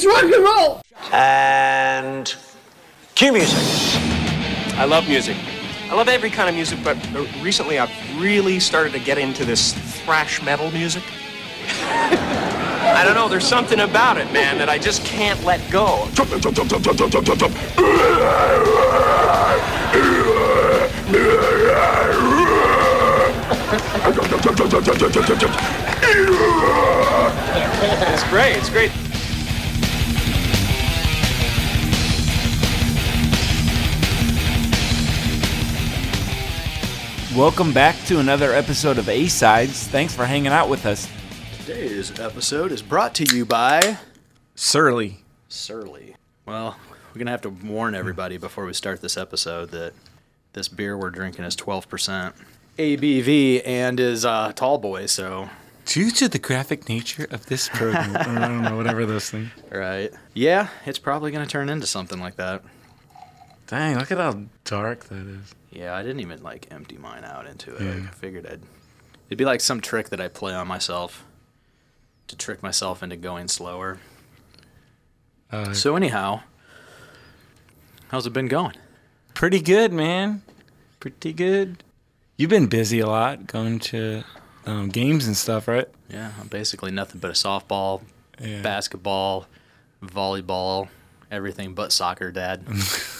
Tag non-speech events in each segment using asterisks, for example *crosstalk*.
It's rock and roll. And cue music. I love music. I love every kind of music, but uh, recently I've really started to get into this thrash metal music. *laughs* I don't know, there's something about it, man, that I just can't let go. *laughs* It's great, it's great. Welcome back to another episode of A Sides. Thanks for hanging out with us. Today's episode is brought to you by Surly. Surly. Well, we're gonna have to warn everybody before we start this episode that this beer we're drinking is 12% ABV and is uh, tall boy. So, Due to the graphic nature of this *laughs* program, I don't know, whatever those things. right? Yeah, it's probably gonna turn into something like that. Dang, look at how dark that is. Yeah, I didn't even like empty mine out into it. Yeah. I figured I'd. It'd be like some trick that I play on myself to trick myself into going slower. Uh, So anyhow, how's it been going? pretty good, man. Pretty good. You've been busy a lot, going to um, games and stuff, right? Yeah, I'm basically nothing but a softball, Yeah. basketball, volleyball, everything but soccer, Dad.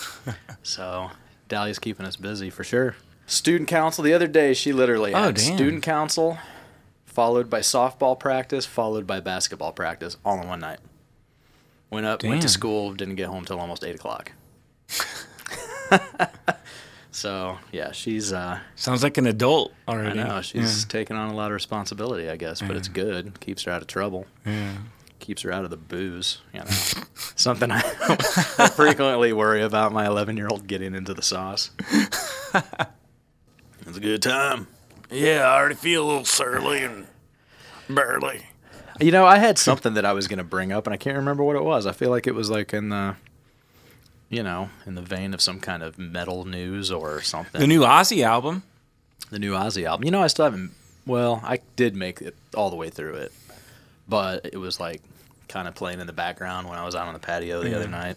*laughs* so Dahlia's keeping us busy for sure. Student council the other day, she literally Oh, had damn. student council, followed by softball practice, followed by basketball practice, all in one night. Went up, went to school, didn't get home till almost eight o'clock. *laughs* so yeah, she's uh, Sounds like an adult already. I know she's taking on a lot of responsibility, I guess, but it's good. Keeps her out of trouble. Yeah. Keeps her out of the booze. You know, *laughs* something I, *laughs* I frequently worry about my 11 year old getting into the sauce. *laughs* it's a good time. Yeah, I already feel a little surly and burly. You know, I had something that I was going to bring up, and I can't remember what it was. I feel like it was like in the, you know, in the vein of some kind of metal news or something. The new Ozzy album. the new Ozzy album. You know, I still haven't. Well, I did make it all the way through it, but it was like kind of playing in the background when I was out on the patio the other night.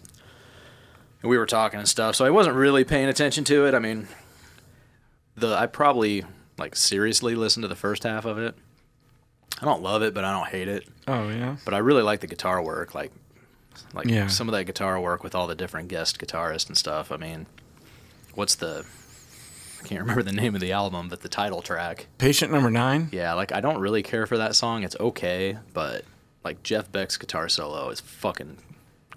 And we were talking and stuff, so I wasn't really paying attention to it. I mean, the I probably like seriously listened to the first half of it. I don't love it, but I don't hate it. Oh, yeah. But I really like the guitar work, like like Yeah. some of that guitar work with all the different guest guitarists and stuff. I mean, what's the I can't remember the name of the album, but the title track. Patient number nine. Yeah, like I don't really care for that song. It's okay, but like Jeff Beck's guitar solo is fucking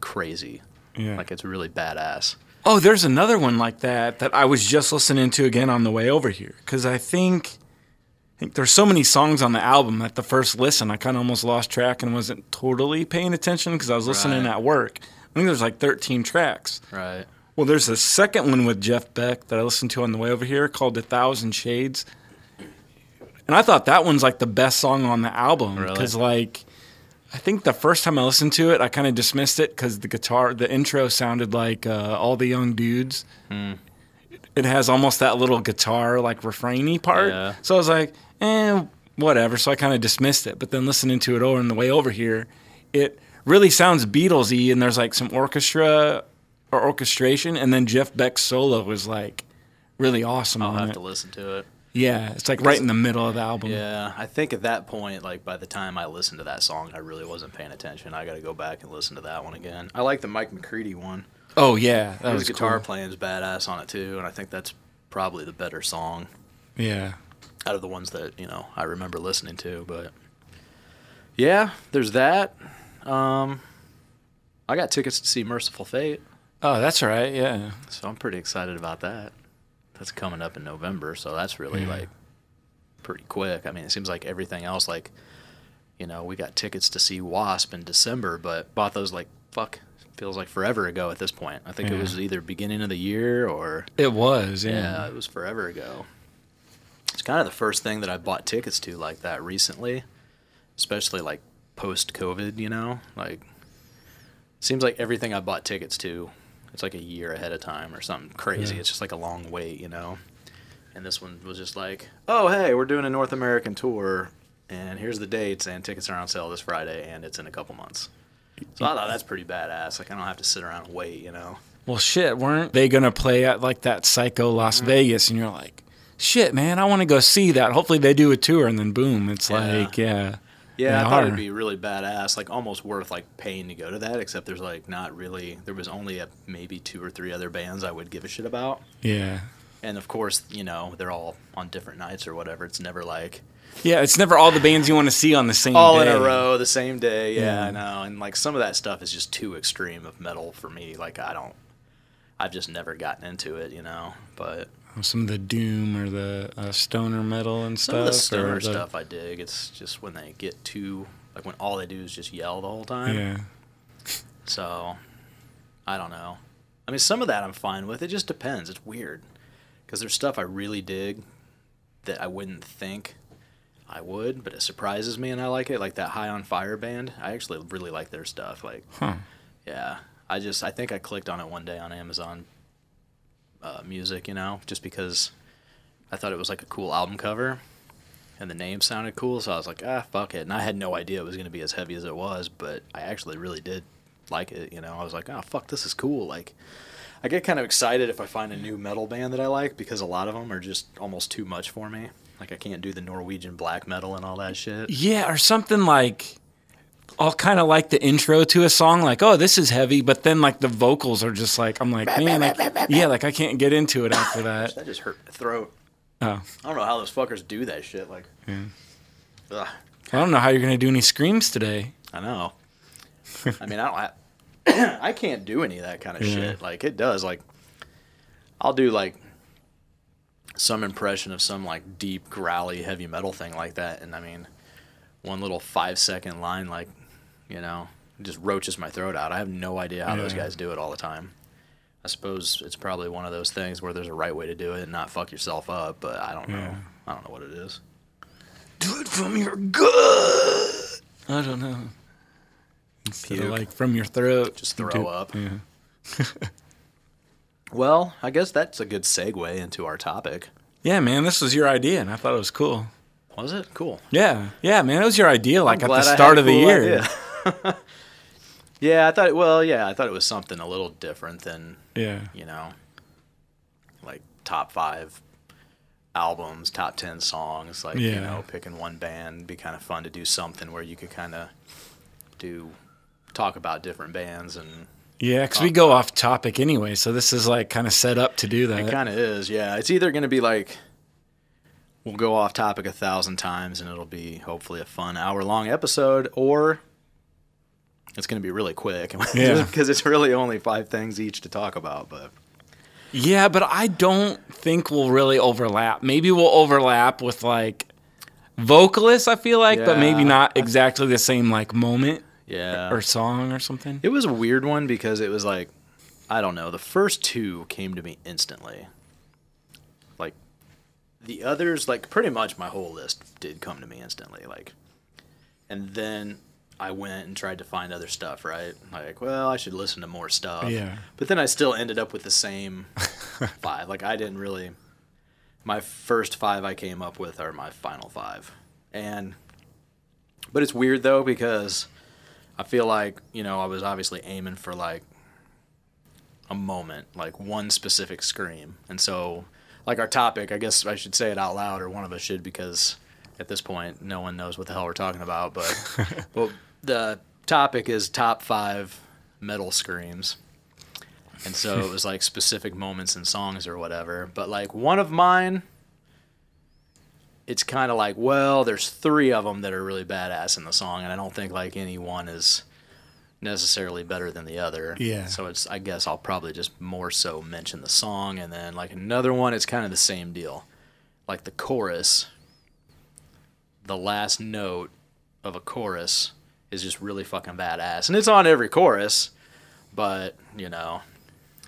crazy. Yeah. Like it's really badass. Oh, there's another one like that that I was just listening to again on the way over here because I think, I think there's so many songs on the album that the first listen I kind of almost lost track and wasn't totally paying attention because I was listening Right. at work. I think there's like 13 tracks. Right. Well, there's a second one with Jeff Beck that I listened to on the way over here called "A Thousand Shades," and I thought that one's like the best song on the album Really? because like. I think the first time I listened to it, I kind of dismissed it because the guitar, the intro sounded like uh, all the young dudes. Hmm. It has almost that little guitar like refrainy part. Yeah. So I was like, eh, whatever. So I kind of dismissed it. But then listening to it over on the way over here, it really sounds Beatlesy, and there's like some orchestra or orchestration, and then Jeff Beck's solo was like really awesome I'll have it. to listen to it. Yeah, it's like right in the middle of the album. Yeah, I think at that point, like by the time I listened to that song, I really wasn't paying attention. I got to go back and listen to that one again. I like the Mike McCready one. Oh yeah, that His was guitar cool. playing is badass on it too, and I think that's probably the better song Yeah. out of the ones that you know I remember listening to. But yeah, there's that. Um, I got tickets to see Mercyful Fate, Oh, that's right. Yeah. so I'm pretty excited about that. That's coming up in November, so that's really Yeah. like pretty quick. I mean, it seems like everything else, like you know, we got tickets to see Wasp in December, but bought those like fuck. Feels like forever ago at this point. I think it was either beginning of the year or It was. Yeah, Yeah. it was forever ago. It's kind of the first thing that I bought tickets to like that recently, especially like post COVID, you know? Like seems like everything I bought tickets to, it's like a year ahead of time or something crazy. Yeah. It's just like a long wait, you know? And this one was just like, "Oh, hey, we're doing a North American tour and here's the dates and tickets are on sale this Friday and it's in a couple months." So I thought that's pretty badass. Like I don't have to sit around and wait, you know. Well, shit, weren't they gonna play at like that Psycho Las Mm-hmm. Vegas? And you're like, shit, man, I want to go see that. Hopefully they do a tour, and then boom, it's Yeah. like, yeah, Yeah, I thought it'd be really badass, like almost worth like paying to go to that. Except there's like not really. There was only a, maybe two or three other bands I would give a shit about, yeah, and of course, you know, they're all on different nights or whatever. It's never like yeah. It's never all the bands you want to see on the same all day. in a row the same day. Yeah, Yeah. I know. And like some of that stuff is just too extreme of metal for me. Like I don't. I've just never gotten into it, you know. But Some of the doom or the uh, stoner metal and some stuff. of the or stoner the- stuff I dig. It's just when they get too like when all they do is just yell the whole time. Yeah, So, I don't know. I mean, some of that I'm fine with. It just depends. It's weird because there's stuff I really dig that I wouldn't think I would, but it surprises me and I like it. Like that High on Fire band. I actually really like their stuff. Like, Huh. yeah. I just I think I clicked on it one day on Amazon uh, Music, you know, just because I thought it was like a cool album cover. And the name sounded cool, so I was like, ah, fuck it. And I had no idea it was going to be as heavy as it was, but I actually really did like it. You know, I was like, oh fuck, this is cool. Like, I get kind of excited if I find a new metal band that I like because a lot of them are just almost too much for me. Like, I can't do the Norwegian black metal and all that shit. yeah, or something like. I'll kind of like the intro to a song, like, oh, this is heavy, but then like the vocals are just like, I'm like, man, like, yeah, like I can't get into it after *laughs* that. That just hurt my throat. Oh, I don't know how those fuckers do that shit. Like, ugh, I don't know how you're gonna do any screams today. I know. *laughs* I mean, I don't. I, *coughs* I can't do any of that kind of Yeah. shit. Like it does. Like, I'll do like some impression of some like deep growly heavy metal thing like that, and I mean, one little five second line, like, you know, just roaches my throat out. I have no idea how those guys do it all the time. I suppose it's probably one of those things where there's a right way to do it and not fuck yourself up, but I don't know. Yeah. I don't know what it is. Do it from your gut. I don't know. Instead of like from your throat. Just throw do- up. Yeah. *laughs* Well, I guess that's a good segue into our topic. yeah, man, this was your idea, and I thought it was cool. Was it? Cool. Yeah, yeah, man, it was your idea, like at glad the I start had of the a cool year. *laughs* *laughs* yeah, I thought. Well, yeah, I thought it was something a little different than Yeah, you know, like top five albums, top ten songs. Like you know, picking one band be kind of fun to do something where you could kind of do talk about different bands and yeah, because we go off topic anyway, so this is like kind of set up to do that. It kind of is, yeah. It's either going to be like we'll go off topic a thousand times and it'll be hopefully a fun hour long episode, or it's going to be really quick *laughs* Yeah. because it's really only five things each to talk about. But Yeah, but I don't think we'll really overlap. Maybe we'll overlap with like vocalists. I feel like, but maybe not exactly the same like moment yeah, or song or something. it was a weird one because it was like I don't know. The first two came to me instantly. Like the others, like pretty much my whole list did come to me instantly. Like, and then I went and tried to find other stuff. Right? Like, well, I should listen to more stuff. Yeah. But then I still ended up with the same *laughs* five. Like I didn't really. My first five I came up with are my final five, and. But it's weird though because I feel like you know I was obviously aiming for like a moment, like one specific scream, and so like our topic, I guess I should say it out loud, or one of us should, because at this point no one knows what the hell we're talking about. But *laughs* well, the topic is top five metal screams, and so it was like *laughs* specific moments in songs or whatever. But like one of mine. It's kind of like, well, there's three of them that are really badass in the song, and I don't think like any one is necessarily better than the other. Yeah. So it's I guess I'll probably just more so mention the song and then like another one it's kind of the same deal. Like the chorus the last note of a chorus is just really fucking badass. And it's on every chorus, but, you know,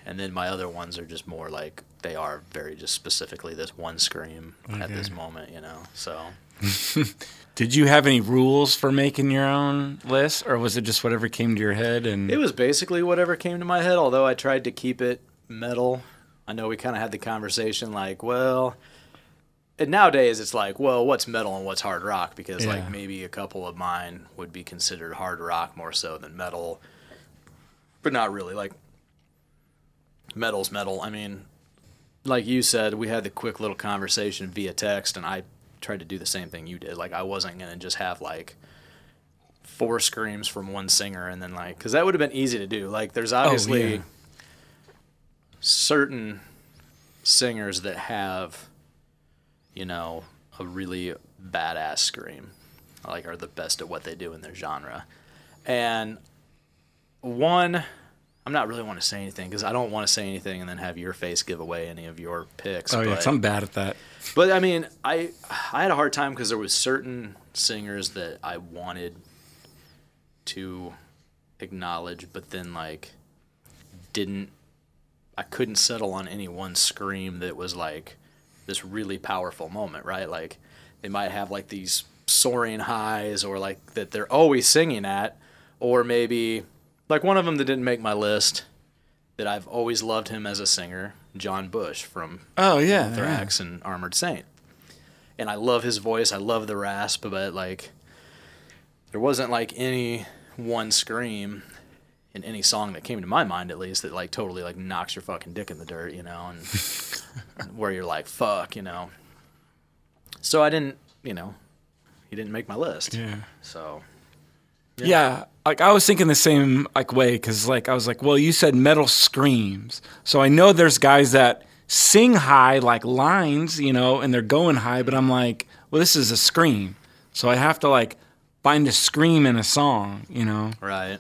and then my other ones are just more like they are very just specifically this one scream at this moment, you know. So *laughs* Did you have any rules for making your own list, or was it just whatever came to your head? And It was basically whatever came to my head, although I tried to keep it metal. I know we kind of had the conversation like, well, and nowadays it's like, well, what's metal and what's hard rock? Because Yeah. like maybe a couple of mine would be considered hard rock more so than metal, but not really. Like metal's metal. I mean, like you said, we had the quick little conversation via text, and I tried to do the same thing you did. Like I wasn't gonna just have like four screams from one singer and then like because that would have been easy to do. Like there's oh, obviously yeah. certain singers that have, you know, a really badass scream, like are the best at what they do in their genre. And one, I'm not really want to say anything because I don't want to say anything and then have your face give away any of your picks. Oh yeah, but, 'cause I'm bad at that. but I mean, I I had a hard time because there was certain singers that I wanted to acknowledge, but then like didn't. I couldn't settle on any one scream that was like this really powerful moment, right? Like they might have like these soaring highs, or like that they're always singing at, or maybe like one of them that didn't make my list that I've always loved him as a singer, John Bush from Oh yeah, yeah. And Armored Saint. And I love his voice. I love the rasp, but like there wasn't like any one scream in any song that came to my mind at least that like totally like knocks your fucking dick in the dirt, you know, and *laughs* where you're like, fuck, you know. So I didn't, you know, he didn't make my list. Yeah. So Yeah, like I was thinking the same like way because like I was like, well, you said metal screams, so I know there's guys that sing high like lines, you know, and they're going high, but I'm like, well, this is a scream, so I have to like find a scream in a song, you know. right.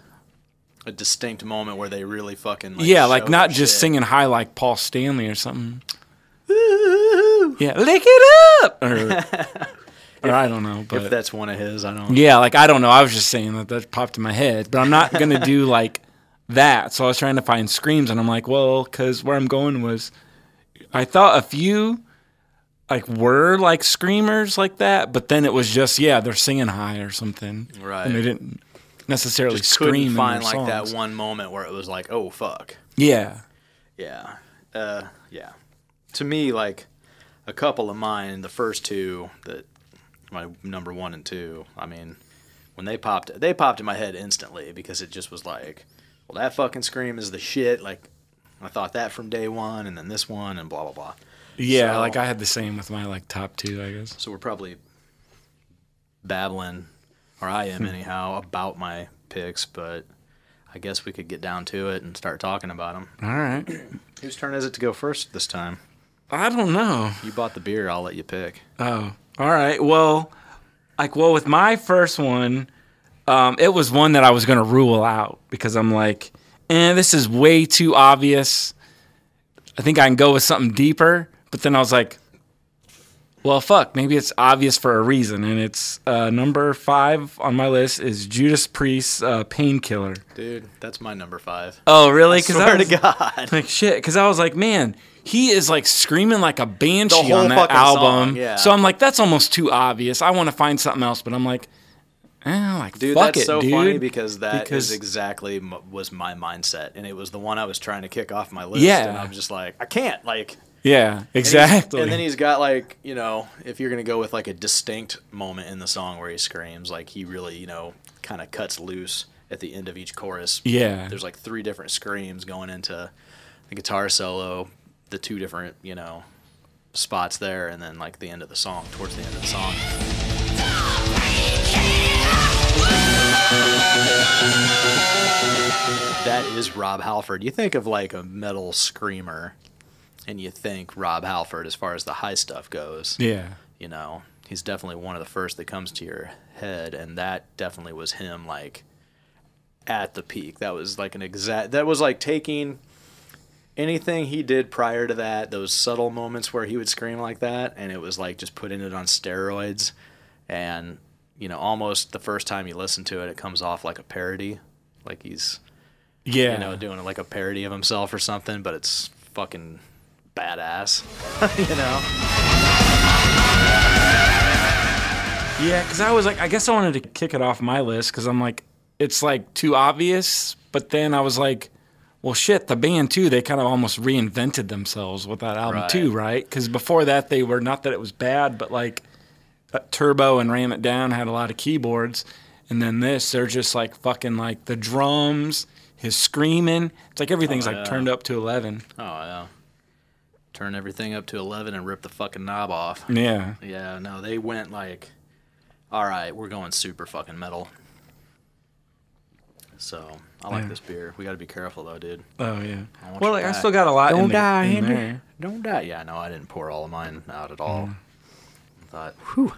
A distinct moment where they really fucking like, yeah, like not just shit. singing high like Paul Stanley or something. yeah, lick it up, or, *laughs* or I don't know, but If that's one of his, I don't. Yeah, like I don't know. I was just saying that that popped in my head, but I'm not gonna do *laughs* like that. So I was trying to find screams, and I'm like, well, because where I'm going was, I thought a few like were like screamers like that, but then it was just yeah, they're singing high or something, Right. And they didn't necessarily Just scream couldn't in find like songs. that one moment where it was like, oh fuck. Yeah, Yeah. Uh, yeah. To me, like a couple of mine, the first two that my number one and two. I mean, when they popped, they popped in my head instantly because it just was like, well, that fucking scream is the shit. Like, I thought that from day one, and then this one, and blah blah blah. yeah. So- like I had the same with my like top two, I guess. So we're probably babbling, or I Hmm. am anyhow, about my picks, but. I guess we could get down to it and start talking about them. All right. *clears throat* Whose turn is it to go first this time? I don't know. You bought the beer. I'll let you pick. Oh, all right. Well, like, well, with my first one, um, it was one that I was going to rule out because I'm like, eh, this is way too obvious. I think I can go with something deeper. But then I was like, well, fuck, maybe it's obvious for a reason. And it's uh, number five on my list is Judas Priest's uh, Painkiller. Dude, that's my number five. Oh, really? Swear was, to God. like shit because i was like man he is like screaming like a banshee on that album song, yeah. so i'm like that's almost too obvious i want to find something else but i'm like eh, like Dude, fuck that's it so dude funny because that is Because- exactly m- was my mindset, and it was the one I was trying to kick off my list. Yeah. and I'm just like, I can't. Like, yeah and exactly And then he's got like, you know, if you're gonna go with like a distinct moment in the song where he screams, like he really, you know, kind of cuts loose at the end of each chorus. Yeah. There's like three different screams going into the guitar solo, the two different, you know, spots there, and then like the end of the song, towards the end of the song. That is Rob Halford. You think of like a metal screamer, and you think Rob Halford as far as the high stuff goes. yeah You know, he's definitely one of the first that comes to your head, and that definitely was him like at the peak. That was like an exact. That was like taking anything he did prior to that, those subtle moments where he would scream like that, and it was like just putting it on steroids, and you know, almost the first time you listen to it, it comes off like a parody, like he's yeah you know doing like a parody of himself or something, but it's fucking badass, *laughs* you know. yeah because i was like i guess i wanted to kick it off my list because i'm like it's like too obvious but then i was like well, shit, the band too, they kind of almost reinvented themselves with that album Right. too, right? Because before that, they were not that it was bad, but like uh, Turbo and Ram It Down had a lot of keyboards. And then this, they're just like fucking like the drums, his screaming. It's like everything's Oh, like turned up to 11. Oh yeah. Turn everything up to eleven and rip the fucking knob off. Yeah. Yeah, no, they went like, all right, we're going super fucking metal. So I like Yeah. this beer. We got to be careful though, dude. Oh, yeah. I Well, like, I still got a lot Don't in, the, die, in Henry. there. Don't die. Yeah, no, I didn't pour all of mine out at all. Mm. I thought, whew,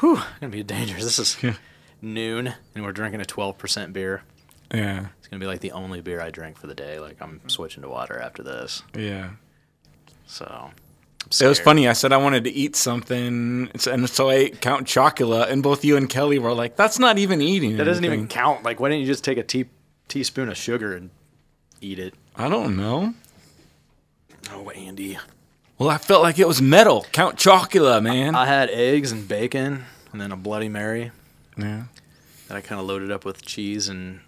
whew, gonna be dangerous. This is *laughs* noon, and we're drinking a 12% beer. Yeah. It's gonna be like the only beer I drink for the day. Like I'm switching to water after this. Yeah. So I'm It was funny. I said I wanted to eat something, and so I ate Count Chocula, and both you and Kelly were like, "That's not even eating." That doesn't even count. Like, why didn't you just take a tea teaspoon of sugar and eat it? I don't know. Oh, Andy. Well, I felt like it was metal. Count Chocula, man. I had eggs and bacon, and then a Bloody Mary yeah. that I kind of loaded up with cheese and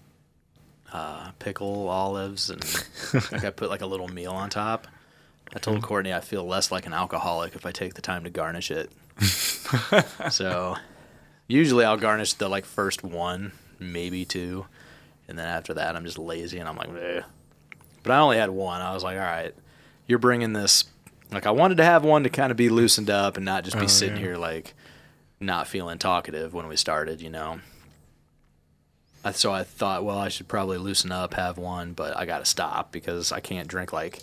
uh, pickle, olives, and *laughs* like I put like a little meal on top. I told Courtney I feel less like an alcoholic if I take the time to garnish it. *laughs* so usually I'll garnish the like first one, maybe two, and then after that I'm just lazy and I'm like, "Bleh." but I only had one. I was like, all right, you're bringing this. Like I wanted to have one to kind of be loosened up and not just be Oh, sitting yeah. here like not feeling talkative when we started, you know. So I thought, well, I should probably loosen up, have one, but I got to stop because I can't drink like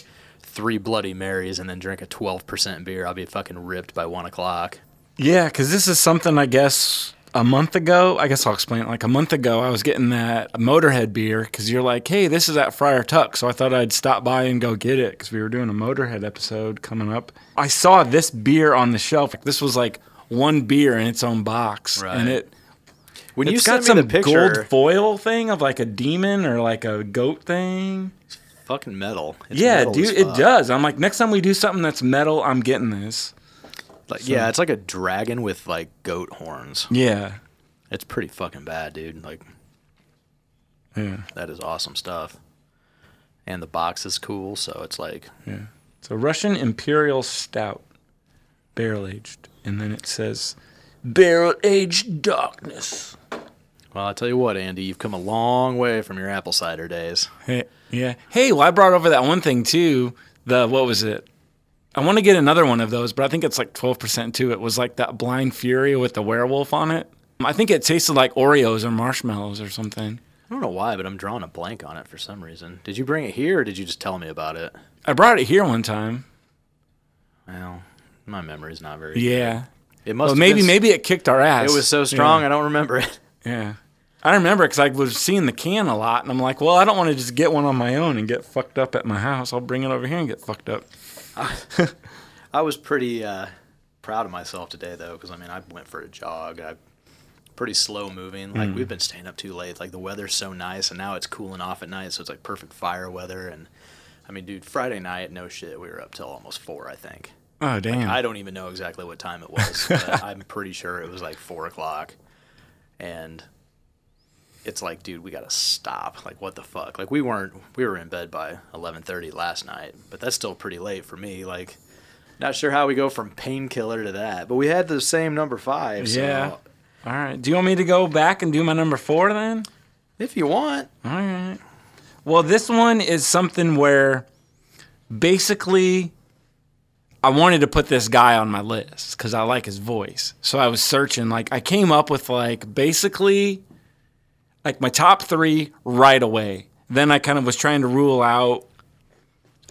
three Bloody Marys and then drink a 12% beer. I'll be fucking ripped by one o'clock. Yeah, because this is something I guess a month ago. I guess I'll explain. it. Like a month ago, I was getting that Motorhead beer because you're like, "Hey, this is at Friar Tuck," so I thought I'd stop by and go get it because we were doing a Motorhead episode coming up. I saw this beer on the shelf. Like, this was like one beer in its own box, Right. and it When you it's got some picture, gold foil thing of like a demon or like a goat thing. Fucking metal. It's yeah, metal dude, it does. I'm like, next time we do something that's metal, I'm getting this. Like, yeah, it's like a dragon with like goat horns. Yeah, It's pretty fucking bad, dude. Like, yeah, that is awesome stuff. And the box is cool, so it's like, yeah. It's a Russian Imperial Stout, barrel aged, and then it says barrel aged darkness. well, I tell you what, Andy, you've come a long way from your apple cider days. Yeah. Hey, well, I brought over that one thing too. The what was it? I want to get another one of those, but I think it's like 12% too. It was like that Blind Fury with the werewolf on it. I think it tasted like Oreos or marshmallows or something. I don't know why, but I'm drawing a blank on it for some reason. Did you bring it here, or did you just tell me about it? I brought it here one time. Well, my memory's not very. Yeah. It must. Well, have maybe been- maybe it kicked our ass. it was so strong. Yeah. I don't remember it. Yeah. I remember because I was seeing the can a lot, and I'm like, well, I don't want to just get one on my own and get fucked up at my house. I'll bring it over here and get fucked up. I *laughs* was pretty uh, proud of myself today, though, because I mean, I went for a jog. I pretty slow moving. Like we've been staying up too late. Like the weather's so nice, and now it's cooling off at night, so it's like perfect fire weather. And I mean, dude, Friday night, no shit, we were up till almost four, I think. Oh, damn. I don't even know exactly what time it was, but *laughs* I'm pretty sure it was like four o'clock. And it's like, dude, we gotta stop. Like, what the fuck? Like, we weren't, we were in bed by 11:30 last night, but that's still pretty late for me. Like, not sure how we go from painkiller to that, but we had the same number five. So Yeah. All right. Do you want me to go back and do my number four then? if you want, All right. Well, this one is something where basically I wanted to put this guy on my list because I like his voice. So I was searching. Like, I came up with like basically like my top three right away. Then I kind of was trying to rule out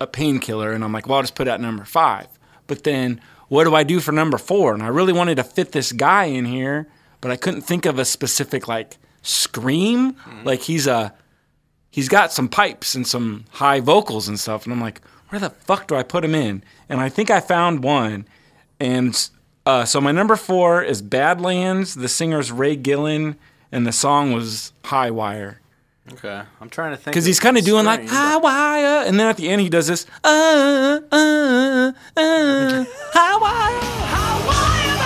a painkiller, and I'm like, well, I'll just put at number five. But then what do I do for number four? And I really wanted to fit this guy in here, but I couldn't think of a specific like scream. Like he's a he's got some pipes and some high vocals and stuff, and I'm like, where the fuck do I put him in? And I think I found one. And uh, so my number four is Badlands. The singer's Ray Gillen, and the song was High Wire. okay. I'm trying to think Because he's kind of doing like high wire, and then at the end he does this uh uh uh *laughs* high wire, high wire,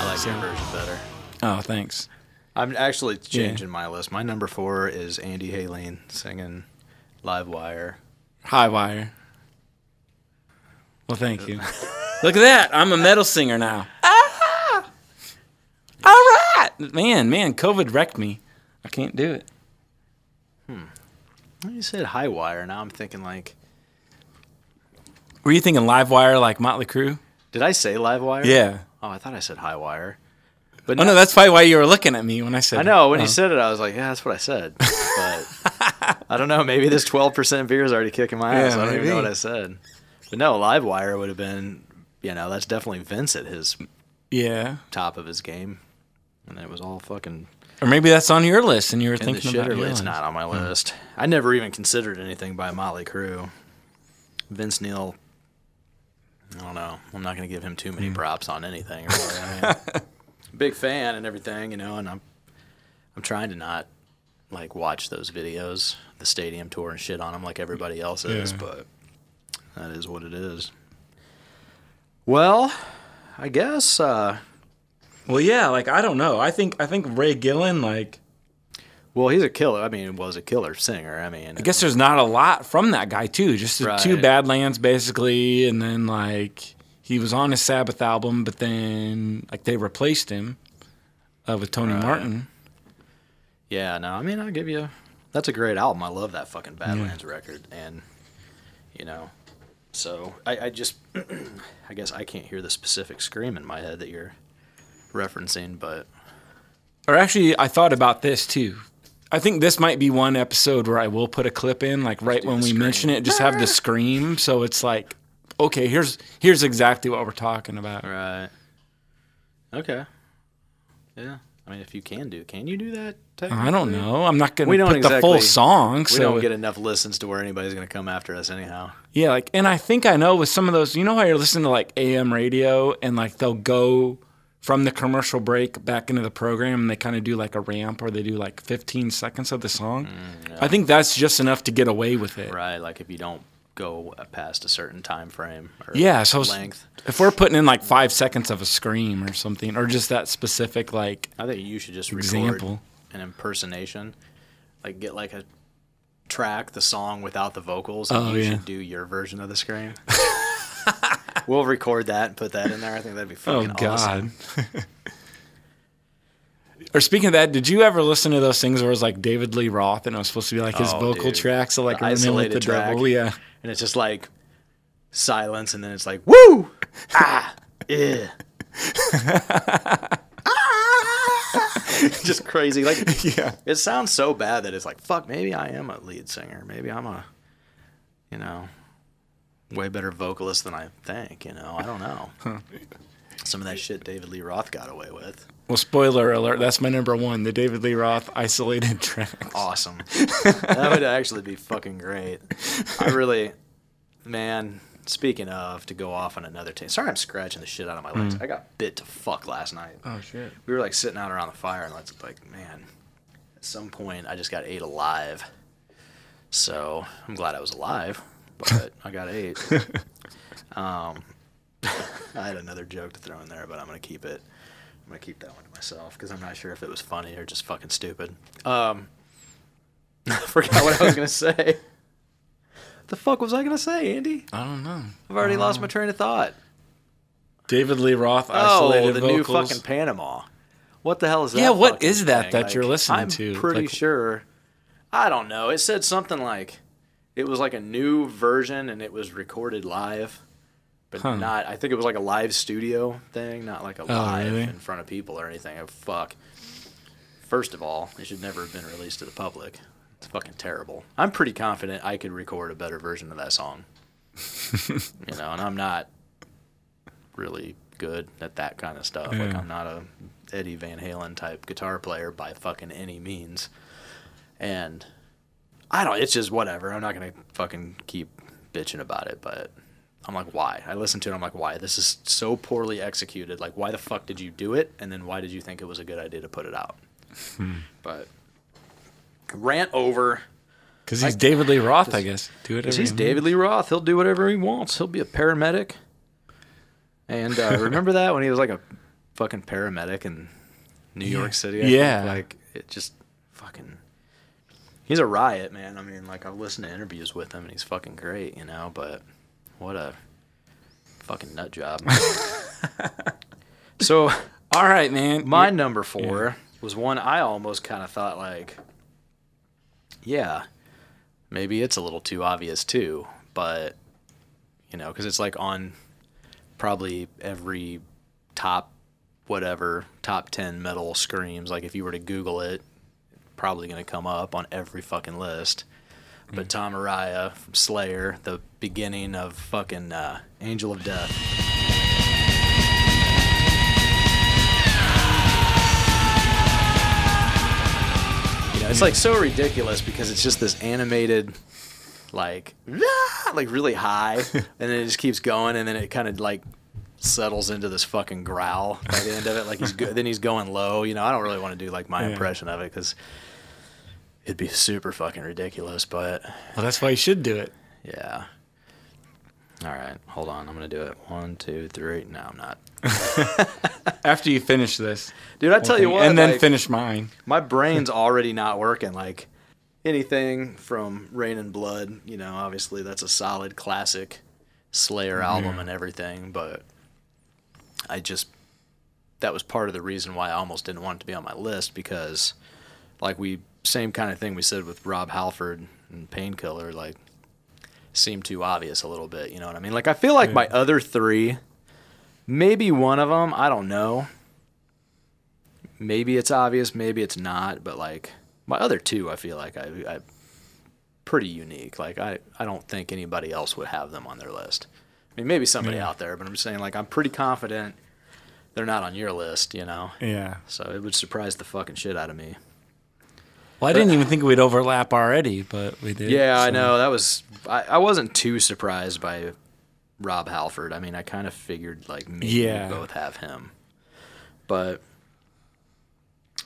I like your version better. Oh, thanks. I'm actually changing my list. My number four is Andy Haleen singing Live Wire. High wire. Well, thank you. *laughs* Look at that. I'm a metal singer now. Ah! All right. Man, man, COVID wrecked me. I can't do it. Hmm. You said High Wire. Now I'm thinking like, Were you thinking live wire like Motley Crue? did I say Live Wire? Yeah. Oh, I thought I said High Wire. But Oh, no, that's probably why you were looking at me when I said I know when oh. you said it, I was like, yeah, that's what I said. But *laughs* I don't know. Maybe this 12% beer is already kicking my ass. Yeah, I don't even know what I said. But no, Live Wire would have been, you know, that's definitely Vince at his Yeah. top of his game. And it was all fucking Or maybe that's on your list and you were in the thinking about shitter. your It's not on my list. I never even considered anything by Motley Crue. Vince Neil, I don't know. I'm not going to give him too Hmm. many props on anything. Really. I mean, *laughs* big fan and everything, you know, and I'm I'm trying to not like watch those videos, the stadium tour and shit on them like everybody else is, Yeah. but that is what it is. Well, I guess uh Well, yeah, like I don't know. I think I think Ray Gillen like well, he's a killer. I mean, he was a killer singer. I mean, I guess there's not a lot from that guy too. Just the two Right. Badlands basically, and then like he was on a Sabbath album, but then like they replaced him uh, with Tony Right. Martin. Yeah, no, I mean, I'll give you. That's a great album. I love that fucking Badlands record, and you know, so I, I just, *clears throat* I guess I can't hear the specific scream in my head that you're referencing, but Or actually, I thought about this too. I think this might be one episode where I will put a clip in, like right when we scream. mention it, just have the *laughs* scream, so it's like, okay, here's here's exactly what we're talking about. right, okay, yeah. I mean, if you can do, can you do that? I don't know. I'm not gonna We don't put the full exactly- song, We so don't get enough listens to where anybody's gonna come after us anyhow. Yeah, like, and I think I know with some of those, you know how you're listening to like AM radio and like they'll go from the commercial break back into the program and they kind of do like a ramp or they do like 15 seconds of the song. Mm, I think that's just enough to get away with it. Right, like if you don't go past a certain time frame or Yeah, so length. if we're putting in like five seconds of a scream or something, or just that specific like, I think you should just record Example. an impersonation, like get like a track, the song without the vocals, and Oh, you yeah. should do your version of the scream. *laughs* we'll record that and put that in there. I think that'd be oh fucking god. awesome. *laughs* or speaking of that, did you ever listen to those things where it was like David Lee Roth and it was supposed to be like his Oh, vocal dude. tracks, so like The isolated the track. devil? Yeah. And it's just like silence, and then it's like woo, ah, *laughs* yeah. *laughs* just crazy, like *laughs* Yeah. It sounds so bad that it's like, fuck, maybe I am a lead singer. Maybe I'm a, you know, way better vocalist than I think, you know. I don't know. *laughs* Some of that shit David Lee Roth got away with. Well, spoiler alert, that's my number one, the David Lee Roth isolated track. Awesome. that would actually be fucking great. I really, man, speaking of, to go off on another team. Sorry I'm scratching the shit out of my legs. I got bit to fuck last night. Oh shit. we were like sitting out around the fire and it's like man at some point i just got ate alive so i'm glad i was alive but i got ate *laughs* um, *laughs* i had another joke to throw in there but i'm gonna keep it i'm gonna keep that one to myself because i'm not sure if it was funny or just fucking stupid um, *laughs* i forgot what i was gonna say the fuck was i gonna say andy I don't know. i've already lost my train of thought David Lee Roth Oh, isolated the new fucking Panama. What the hell is that? Yeah, what is that thing? that you're listening to? I'm pretty Like- sure. I don't know. It said something like it was like a new version and it was recorded live, but Huh. not. I think it was like a live studio thing, not like a oh, live Oh, really? in front of people or anything. Oh, fuck. First of all, it should never have been released to the public. It's fucking terrible. I'm pretty confident I could record a better version of that song. *laughs* you know, and I'm not really good at that kind of stuff. Like I'm not a Eddie Van Halen type guitar player by fucking any means. And I don't it's just whatever. I'm not gonna fucking keep bitching about it, but I'm like, why? I listened to it, I'm like, why? This is so poorly executed. Like, why the fuck did you do it? And then why did you think it was a good idea to put it out? Hmm. But rant over. Because he's David Lee Roth, I guess. Do it. Because he's David Lee Roth. He'll do whatever he wants. He'll be a paramedic. And uh, *laughs* remember that when he was like a fucking paramedic in New York City. I Yeah. think. like it just fucking. He's a riot, man. I mean, like I've listened to interviews with him, and he's fucking great, you know. But what a fucking nut job. *laughs* so All right, man. my number four was one I almost kind of thought like, yeah, maybe it's a little too obvious too, but you know, because it's like on probably every top whatever top 10 metal screams. Like if you were to google it probably going to come up on every fucking list. But tom araya from slayer the beginning of fucking uh, angel of death know it's like so ridiculous because it's just this animated like "Ah," like really high *laughs* and then it just keeps going and then it kind of like settles into this fucking growl by the end of it like he's go- then he's going low you know i don't really want to do like my Yeah. impression of it because it'd be super fucking ridiculous but Well, that's why you should do it. yeah all right hold on. I'm gonna do it. One two three. No i'm not. *laughs* After you finish this, dude i tell you what and then like, finish mine. my brain's *laughs* already not working like anything from reign in blood you know obviously that's a solid classic slayer album and everything but i just that was part of the reason why i almost didn't want it to be on my list because like we same kind of thing we said with rob halford and painkiller like seemed too obvious a little bit you know what i mean like i feel like my other three maybe one of them i don't know maybe it's obvious, maybe it's not, but like my other two, I feel like I, I pretty unique. Like I, I don't think anybody else would have them on their list. I mean, maybe somebody Yeah. out there, but I'm just saying like I'm pretty confident they're not on your list, you know. Yeah. So it would surprise the fucking shit out of me. Well, I didn't even think we'd overlap already, but we did. Yeah, I know that was. I, I wasn't too surprised by Rob Halford. I mean, I kind of figured like maybe Yeah. we both have him, but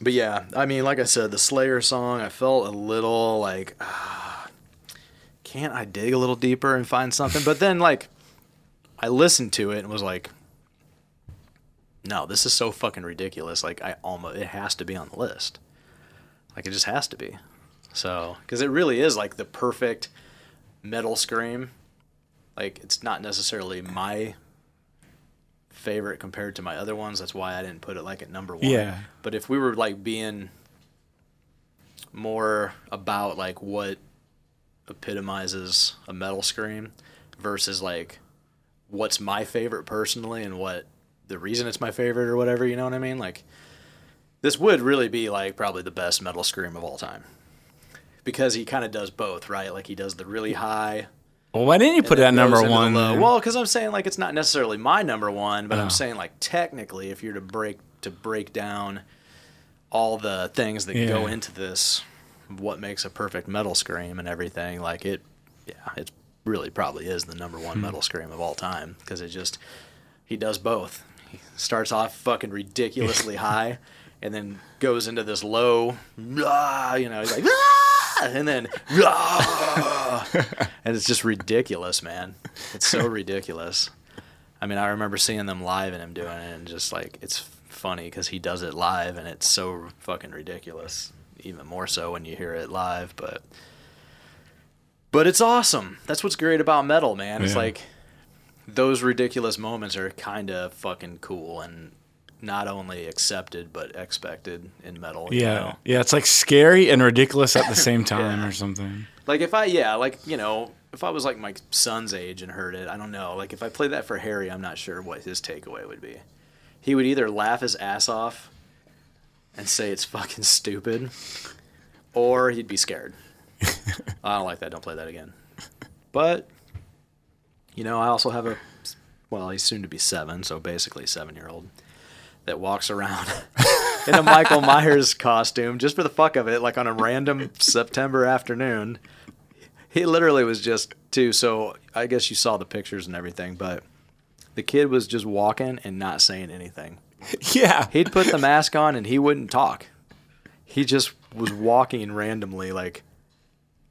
but yeah, I mean, like I said, the Slayer song, I felt a little like, ah, can't I dig a little deeper and find something? But then like, I listened to it and was like, no, this is so fucking ridiculous. Like, I almost it has to be on the list. Like, it just has to be. So, because it really is like the perfect metal scream. Like, it's not necessarily my favorite compared to my other ones. That's why I didn't put it like at number one. Yeah. But if we were like being more about like what epitomizes a metal scream versus like what's my favorite personally and what the reason it's my favorite or whatever, you know what I mean? Like, this would really be like probably the best metal scream of all time because he kind of does both, right? Like he does the really high. Well, why didn't you put it then number goes into the one? Well, because I'm saying like it's not necessarily my number one, but Oh. I'm saying like technically, if you're to break to break down all the things that go into this, what makes a perfect metal scream and everything, like it, yeah, it really probably is the number Hmm. one metal scream of all time because it just he does both. He starts off fucking ridiculously *laughs* high, and then goes into this low, "Ah," you know, he's like, "Ah," and then, "Ah," and it's just ridiculous, man. It's so ridiculous. I mean, I remember seeing them live and him doing it, and just like it's funny because he does it live, and it's so fucking ridiculous. Even more so when you hear it live, but but it's awesome. That's what's great about metal, man. It's Yeah. like those ridiculous moments are kind of fucking cool and not only accepted but expected in metal. you yeah, know? yeah, it's like scary and ridiculous at the *laughs* same time, Yeah. or something. Like if I yeah, like you know, if I was like my son's age and heard it, I don't know. Like if I played that for Harry, I'm not sure what his takeaway would be. He would either laugh his ass off and say it's fucking stupid, or he'd be scared. *laughs* I don't like that. Don't play that again. But you know, I also have a well, he's soon to be seven, so basically seven year old that walks around *laughs* in a Michael *laughs* Myers costume just for the fuck of it, like on a random September afternoon. He literally was just two. So I guess you saw the pictures and everything, but the kid was just walking and not saying anything. Yeah, He'd put the mask on and he wouldn't talk. He just was walking randomly, like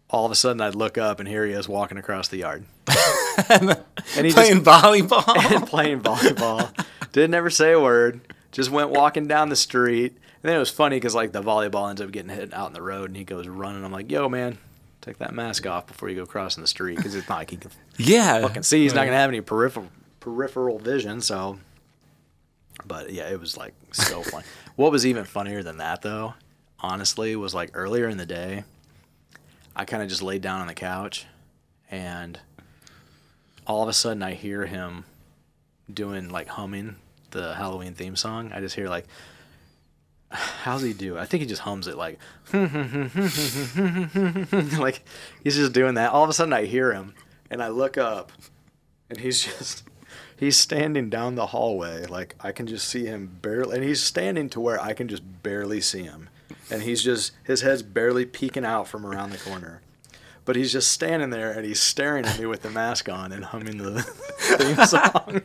all of a sudden I'd look up and here he is walking across the yard. *laughs* and he playing just volleyball. and playing volleyball. Didn't ever say a word. Just went walking down the street. And then it was funny because like the volleyball ends up getting hit out in the road, and he goes running. I'm like, "Yo, man, take that mask off before you go crossing the street," because it's not like he can Yeah. fucking see. He's not gonna have any peripheral peripheral vision. So, but yeah, it was like so *laughs* funny. What was even funnier than that, though, honestly, was like earlier in the day, I kind of just laid down on the couch, and all of a sudden I hear him doing like humming the Halloween theme song. I just hear like. *sighs* How's he do? I think he just hums it like, *laughs* like he's just doing that. All of a sudden, I hear him, and I look up, and he's *laughs* just he's standing down the hallway like i can just see him barely and he's standing to where i can just barely see him and he's just his head's barely peeking out from around the corner but he's just standing there and he's staring at me with the mask on and humming the *laughs* theme song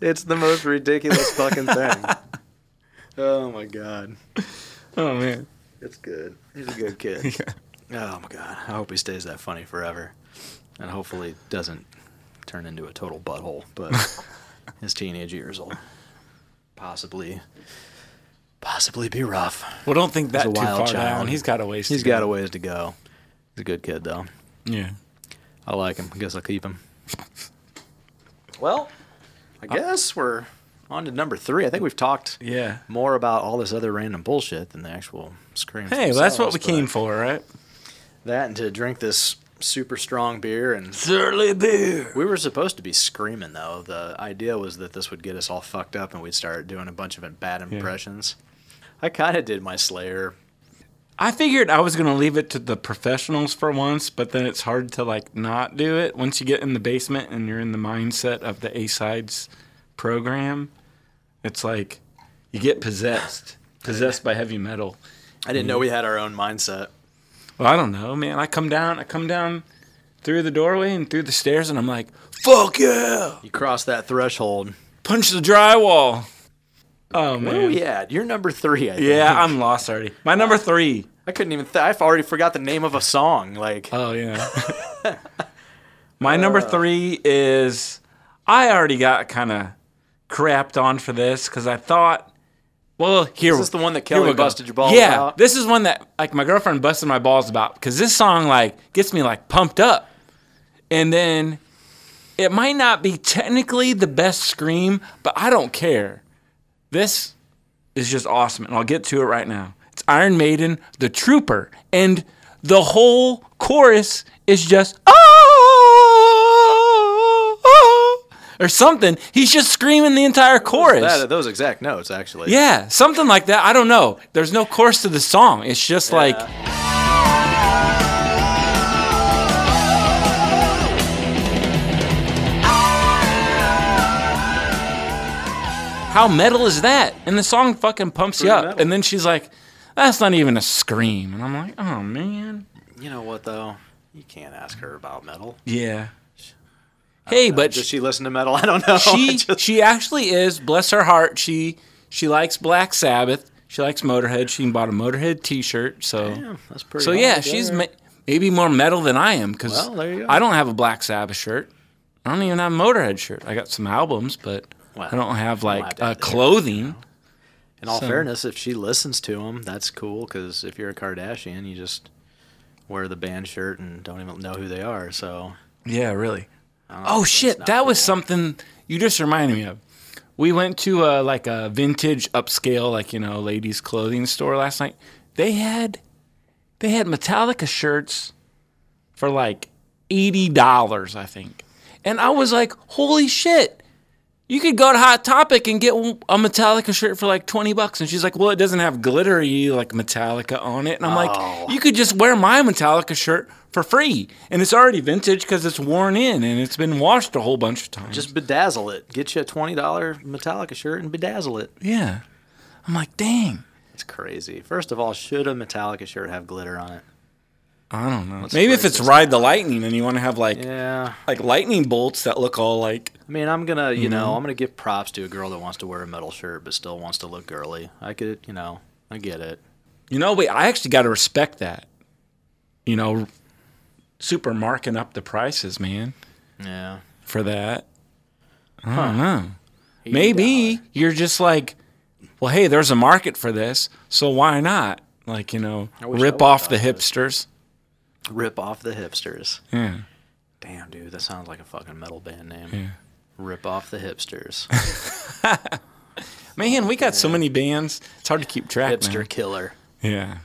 it's the most ridiculous fucking thing *laughs* oh my god Oh man. it's good he's a good kid *laughs* oh my god i hope he stays that funny forever and hopefully doesn't turn into a total butthole, but *laughs* his teenage years will possibly possibly be rough. Well, don't think that a too wild far child. down. He's got a ways. He's to go. got a ways to go. He's a good kid though. Yeah. I like him. I guess I'll keep him. Well, I uh, guess we're on to number three. I think we've talked Yeah. more about all this other random bullshit than the actual screams. Hey, well, that's what we came for, right? That and to drink this super strong beer and Certainly do. We were supposed to be screaming though. The idea was that this would get us all fucked up and we'd start doing a bunch of bad impressions. I kind of did my Slayer. I figured I was gonna leave it to the professionals for once, but then it's hard to like not do it once you get in the basement and you're in the mindset of the A sides program. It's like you get possessed, possessed by heavy metal. I didn't know we had our own mindset. Well, I don't know, man. I come down, I come down through the doorway and through the stairs, and I'm like, "Fuck yeah!" You cross that threshold. Punch the drywall. Oh man. Where are we at? You're number three. I think. Yeah, I'm lost already. My number three. I couldn't even. Th- I've already forgot the name of a song. Like Oh yeah. *laughs* My number uh. three is I already got kind of crapped on for this because I thought, well, here. Is this the one that Kelly busted your balls Yeah, about? this is one that like my girlfriend busted my balls about because this song like gets me like pumped up, and then it might not be technically the best scream, but I don't care. This is just awesome, and I'll get to it right now. Iron Maiden, The Trooper, and the whole chorus is just ah, ah," or something. He's just screaming the entire chorus. that, those exact notes, actually. Yeah, something like that. I don't know. There's no chorus to the song. It's just like how metal is that? And the song fucking pumps you Pretty up. metal. And then she's like, "That's not even a scream." And I'm like, "Oh man." You know what though? You can't ask her about metal. Yeah. Hey, but Does she listen to metal? *laughs* I don't know. she *laughs* Just- she actually is bless her heart she she likes black sabbath she likes motorhead she bought a motorhead t-shirt so Yeah, that's pretty. so yeah she's ma- maybe more metal than i am because Well, there you go. i don't have a black sabbath shirt i don't even have a motorhead shirt i got some albums but Well, i don't have like have uh, clothing In all So- fairness, if she listens to them, that's cool. Because if you're a Kardashian, you just wear the band shirt and don't even know who they are. So yeah really uh, oh shit that was cool. something you just reminded me of we went to a, like a vintage upscale like you know ladies clothing store last night they had they had metallica shirts for like $80 i think and i was like holy shit you could go to hot topic and get a metallica shirt for like 20 bucks and she's like well it doesn't have glittery like metallica on it and i'm Oh. like you could just wear my metallica shirt for free and it's already vintage because it's worn in and it's been washed a whole bunch of times Just bedazzle it. Get you a twenty dollar Metallica shirt and bedazzle it. yeah i'm like dang It's crazy. First of all, should a Metallica shirt have glitter on it? I don't know Let's maybe if it's ride the lightning and you want to have like Yeah. like lightning bolts that look all like I mean, I'm gonna, you Mm-hmm. know, I'm gonna give props to a girl that wants to wear a metal shirt but still wants to look girly. I could, you know, I get it. You know, wait, I actually got to respect that. You know, super marking up the prices, man, Yeah. for that. I don't know. maybe you're just like, well, hey, there's a market for this, so why not? Like, you know, I wish I rip off the hipsters. of it. Rip off the hipsters. Yeah. Damn, dude, that sounds like a fucking metal band name. Rip off the hipsters. *laughs* Man, we got so many bands. It's hard to keep track. Hipster man. killer. Yeah.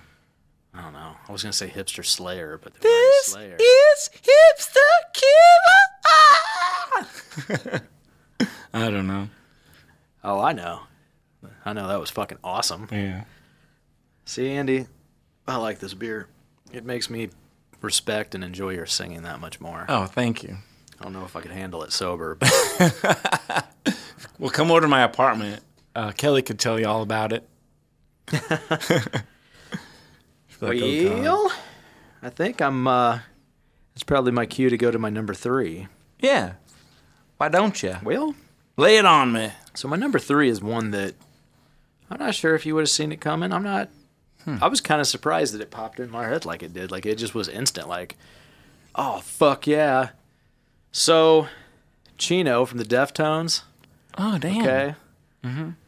I don't know. I was gonna say hipster slayer, but This Slayer. is hipster killer. Ah! *laughs* I don't know. Oh, I know. I know that was fucking awesome. Yeah. See, Andy, I like this beer. It makes me respect and enjoy your singing that much more. Oh, thank you. I don't know if I could handle it sober, but *laughs* Well, come over to my apartment. Uh, Kelly could tell you all about it. *laughs* Like, oh, well, I think I'm. uh It's probably my cue to go to my number three. yeah. Why don't you? Well, Lay it on me. So my number three is one that I'm not sure if you would have seen it coming. I'm not. I was kind of surprised that it popped in my head like it did. Like it just was instant. Like, oh fuck yeah. So, Chino from the Deftones. Oh, damn. Okay.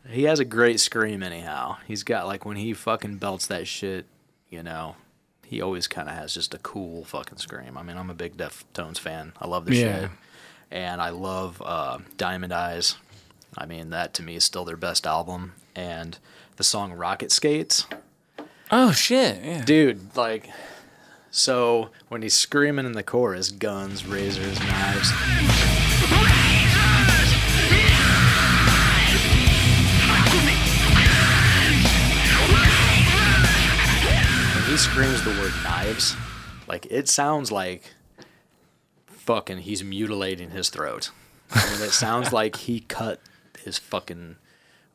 He has a great scream anyhow. He's got like when he fucking belts that shit, you know. He always kind of has just a cool fucking scream. I mean, I'm a big Deftones fan. I love the Yeah. shit, and I love uh, Diamond Eyes. I mean, that to me is still their best album. And the song Rocket Skates, Oh, shit. Yeah. dude, like, so when he's screaming in the chorus, guns, razors, knives. When he screams the word knives, like it sounds like fucking he's mutilating his throat. I mean, it sounds like he cut his fucking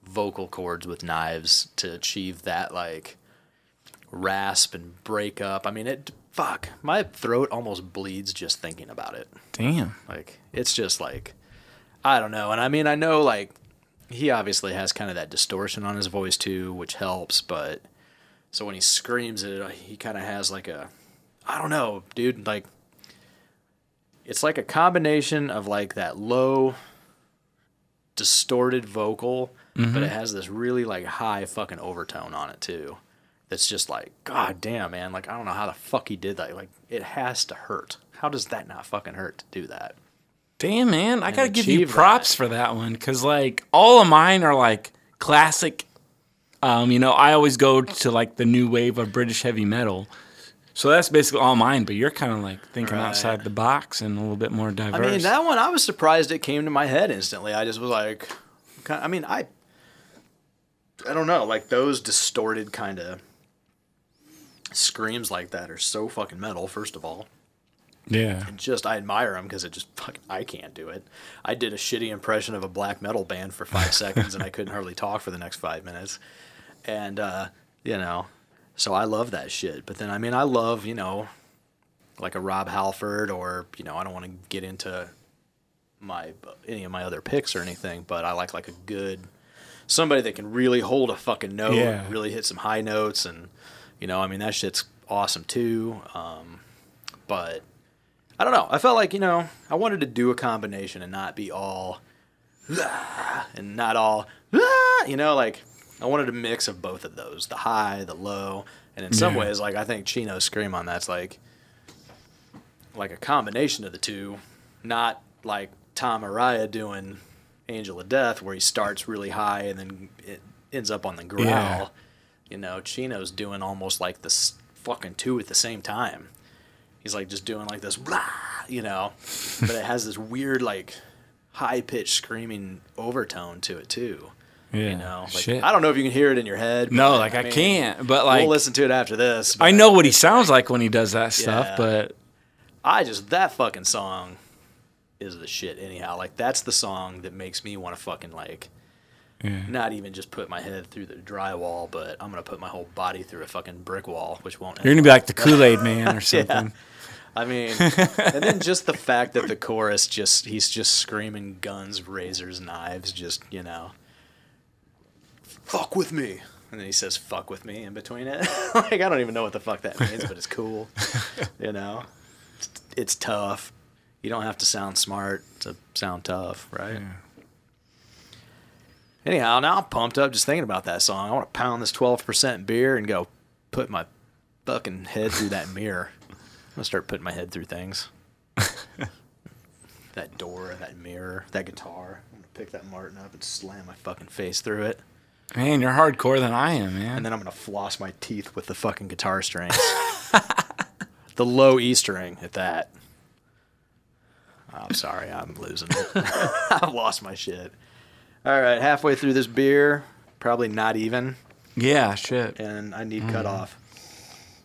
vocal cords with knives to achieve that like rasp and break up. I mean, it fuck, my throat almost bleeds just thinking about it. Damn. Like it's just like I don't know. And I mean, I know like he obviously has kind of that distortion on his voice too, which helps, but so when he screams it, uh, he kind of has like a I don't know, dude, like it's like a combination of like that low distorted vocal, but mm-hmm. it has this really like high fucking overtone on it too. That's just like god damn, man, like I don't know how the fuck he did that. Like it has to hurt. How does that not fucking hurt to do that? Damn, man. I got to give you achieve that. props for that one because, like, all of mine are like classic. Um, you know, I always go to like the new wave of British heavy metal. So that's basically all mine, but you're kind of like thinking Right. outside the box and a little bit more diverse. I mean, that one I was surprised it came to my head instantly. I just was like, I mean, I, I don't know, like those distorted kind of screams like that are so fucking metal. First of all, yeah. just I admire them because it just fucking I can't do it. I did a shitty impression of a black metal band for five *laughs* seconds and I couldn't hardly talk for the next five minutes, and uh, you know, so I love that shit. But then I mean, I love you know, like a Rob Halford or you know, I don't want to get into my any of my other picks or anything, but I like like a good somebody that can really hold a fucking note, Yeah. really hit some high notes, and you know, I mean that shit's awesome too. Um, but I don't know. I felt like you know I wanted to do a combination and not be all "Ah," *sighs* and not all "Ah," *sighs* you know like I wanted a mix of both of those, the high, the low, and in some Yeah. ways like I think Chino's scream on that's like like a combination of the two, not like Tom Araya doing Angel of Death where he starts really high and then it ends up on the growl. Yeah. You know, Chino's doing almost like this fucking two at the same time. He's like just doing like this, blah, you know, but it has this weird like high pitched screaming overtone to it too. Yeah. You know, like Shit. I don't know if you can hear it in your head. no, like I, mean, can't. But like we'll listen to it after this. I know what he sounds like when he does that stuff, Yeah. but I just that fucking song is the shit anyhow. Like that's the song that makes me want to fucking like yeah. not even just put my head through the drywall, but I'm gonna put my whole body through a fucking brick wall, which won't. you're gonna be like the Kool Aid Man or *laughs* something. Yeah. I mean, *laughs* and then just the fact that the chorus just he's just screaming guns, razors, knives, just you know, fuck with me. And then he says "fuck with me" in between it. *laughs* like I don't even know what the fuck that means, but it's cool. You know, it's, it's tough. You don't have to sound smart to sound tough, right? Anyhow, now I'm pumped up just thinking about that song. I want to pound this 12% beer and go put my fucking head through that *laughs* mirror. I'm gonna start putting my head through things. *laughs* that door, that mirror, that guitar. I'm gonna pick that Martin up and slam my fucking face through it. Man, you're hardcore than I am, man. And then I'm gonna floss my teeth with the fucking guitar strings. *laughs* the low E string at that. I'm sorry, I'm losing it. I've lost my shit. All right, halfway through this beer, probably not even, yeah, shit. and I need cut mm. off.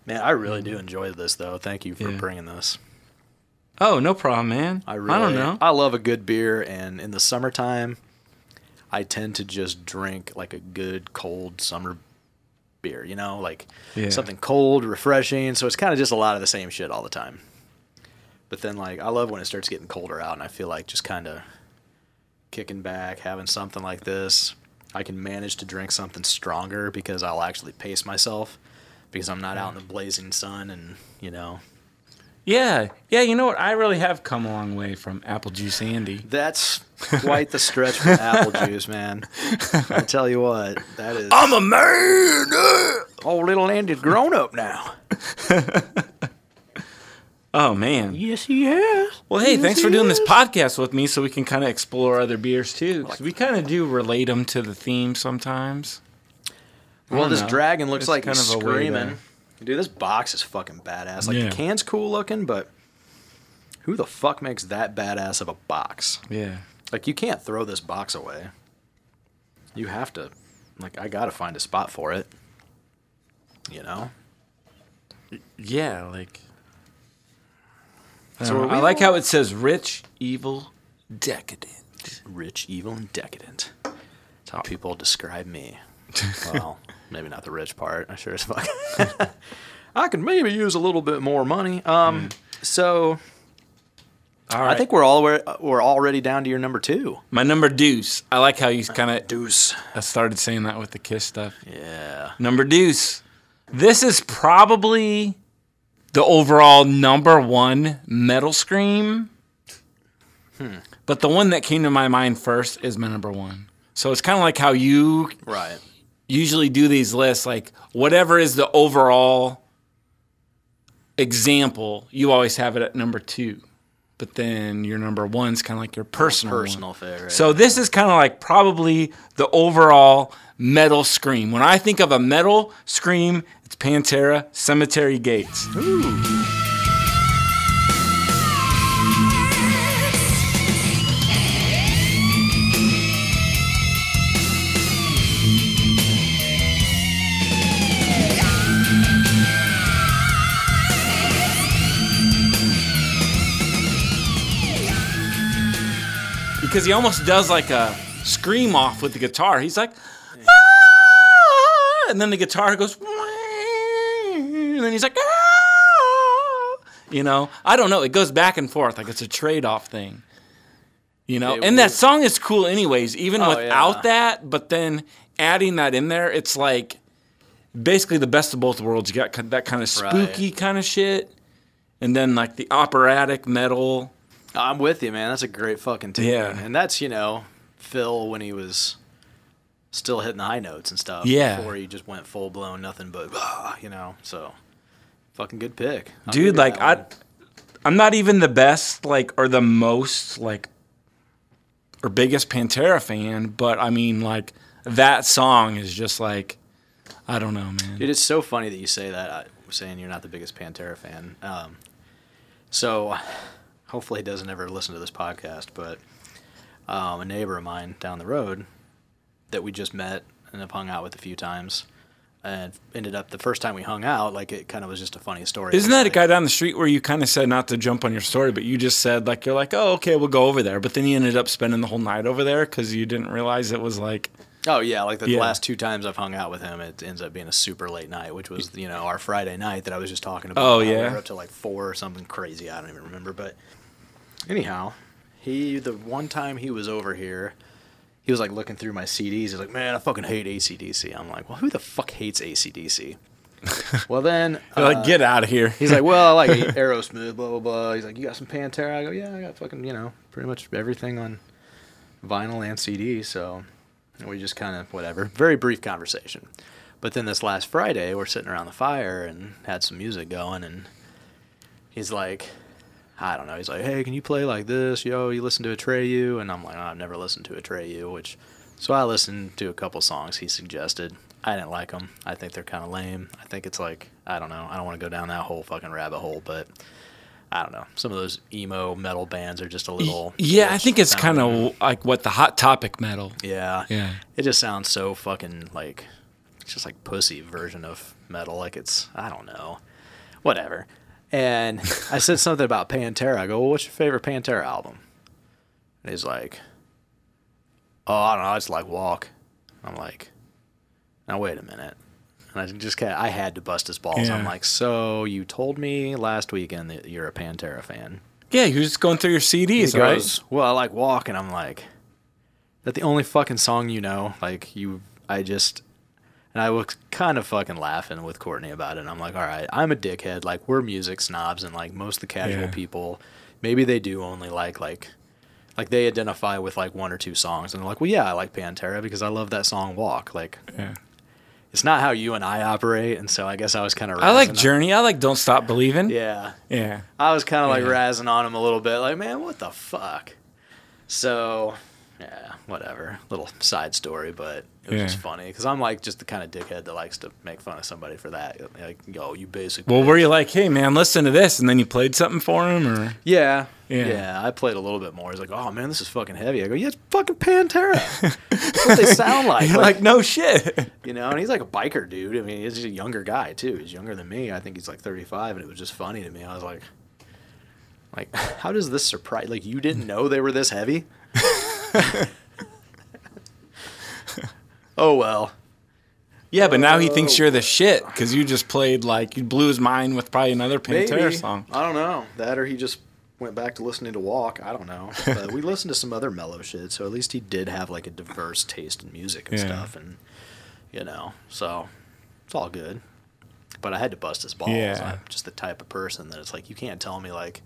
Man, I really do enjoy this though. Thank you for Yeah. bringing this. Oh, no problem, man. I really, I don't know. I love a good beer, and in the summertime, I tend to just drink like a good cold summer beer. You know, like Yeah. something cold, refreshing. So it's kind of just a lot of the same shit all the time. But then, like, I love when it starts getting colder out, and I feel like just kind of kicking back, having something like this. I can manage to drink something stronger because I'll actually pace myself because I'm not out in the mm. blazing sun and you know Yeah, yeah. You know what? I really have come a long way from apple juice Andy. That's quite the stretch for apple *laughs* juice, man. I tell you what, that is. I'm a man. Oh, little Andy's grown up now. *laughs* Oh man. Yes, he has. Well, hey, thanks for doing this podcast with me, so we can kind of explore other beers too. 'cause we kind of do relate them to the theme sometimes. Well, this know. dragon looks It's like kind he's of a screaming. Dude, this box is fucking badass. Like Yeah. the can's cool looking, but who the fuck makes that badass of a box? Yeah. Like you can't throw this box away. You have to. Like I gotta find a spot for it. You know. Yeah, like. I, So don't know. are uh, we I like how it says rich, evil, decadent. rich, evil, and decadent. That's how people describe me. *laughs* Well, maybe not the rich part. I sure as fuck. *laughs* I could maybe use a little bit more money. Um, mm. so All right. I think we're all we're, we're already down to your number two. my number deuce. I like how you uh, kind of. Deuce. I started saying that with the kiss stuff. Yeah. Number deuce. This is probably the overall number one metal scream. But the one that came to my mind first is my number one. So it's kind of like how you Right. usually do these lists, like whatever is the overall example, you always have it at number two. But then your number one's kind of like your personal one. Personal favorite. So this is kind of like probably the overall metal scream. When I think of a metal scream, Pantera, Cemetery Gates. Because he almost does like a scream off with the guitar. He's like, "Ah," and then the guitar goes, and then he's like, "Ah." you know, I don't know. It goes back and forth like it's a trade off thing. You know, It and that song is cool anyways, even Oh, without yeah. that. But then adding that in there, it's like basically the best of both worlds. You got that kind of Right. spooky kind of shit, and then like the operatic metal. I'm with you, man. That's a great fucking tune. Yeah. And that's, you know, Phil when he was still hitting the high notes and stuff. Yeah. Before he just went full blown nothing but, ah, you know, so fucking good pick. I'll dude like i i'm not even the best like or the most like or biggest pantera fan but i mean like that song is just like i don't know man Dude, it's so funny that you say that. I was saying you're not the biggest Pantera fan. Um, so hopefully he doesn't ever listen to this podcast, but um, a neighbor of mine down the road that we just met and have hung out with a few times and ended up the first time we hung out, like it kind of was just a funny story. isn't that a guy down the street where you kind of said not to jump on your story but you just said like you're like oh okay we'll go over there but then you ended up spending the whole night over there because you didn't realize it was like Oh yeah, like the Yeah. last two times I've hung out with him, it ends up being a super late night, which was you know our Friday night that I was just talking about. Oh, We yeah? were up to like four or something crazy. I don't even remember, but anyhow, he the one time he was over here, he was like looking through my CDs. He's like, "Man, I fucking hate ACDC." I'm like, "Well, who the fuck hates ACDC?" *laughs* well, then you're like uh, get out of here He's like, well, I like *laughs* Aerosmith, blah blah blah. He's like, you got some Pantera? I go, yeah, I got fucking, you know, pretty much everything on vinyl and CD. So And we just kind of whatever. Very brief conversation. But then this last Friday, we're sitting around the fire and had some music going, and he's like, I don't know. He's like, hey, can you play like this? Yo, you listen to Atreyu? And I'm like, oh, I've never listened to Atreyu, which. So I listened to a couple songs he suggested. I didn't like them. I think they're kind of lame. I think it's like, I don't know. I don't want to go down that whole fucking rabbit hole, but I don't know. Some of those emo metal bands are just a little. Yeah, I think it's kind of like what the hot topic metal. Yeah. Yeah. It just sounds so fucking like it's just like pussy version of metal. Like it's I don't know. Whatever. And I said something about Pantera. I go, well, what's your favorite Pantera album? And he's like, Oh, I don't know, I just like walk. I'm like, now wait a minute. And I just kind I had to bust his balls. I'm like, so you told me last weekend that you're a Pantera fan. Yeah, you're just going through your CDs, He right? goes, Well, I like walk, and I'm like, that the only fucking song you know? Like you, I just, and I was kind of fucking laughing with Courtney about it. And I'm like, all right, I'm a dickhead. Like we're music snobs, and like most of the casual Yeah. people, maybe they do only like like. Like they identify with like one or two songs, and they're like, "Well, yeah, I like Pantera because I love that song Walk." Like, Yeah. it's not how you and I operate, and so I guess I was kind of. I like Journey. I like Don't Stop Believing. Yeah, Yeah. I was kind of like Yeah. razzing on him a little bit, like, man, what the fuck? So, yeah, whatever. Little side story, but it was Yeah. just funny because I'm like just the kind of dickhead that likes to make fun of somebody for that. Like, yo, you basically. Well, bitch. were you like, hey man, listen to this, and then you played something for him, or Yeah, yeah, Yeah. I played a little bit more. He's like, oh man, this is fucking heavy. I go, yeah, it's fucking Pantera. That's what they *laughs* sound like. you're like, no shit. you know, and he's like a biker dude. I mean, he's a younger guy too. He's younger than me. I think he's like 35, and it was just funny to me. I was like, like, *laughs* how does this surprise? Like, you didn't know they were this heavy? *laughs* oh well. Yeah, but now he thinks you're the oh. shit because you just played like you blew his mind with probably another Pantera Maybe. song. I don't know. That or he just went back to listening to Walk. I don't know. *laughs* But we listened to some other mellow shit, so at least he did have like a diverse taste in music and Yeah. stuff, and you know, so it's all good. But I had to bust his balls. Yeah. I'm just the type of person that it's like you can't tell me like,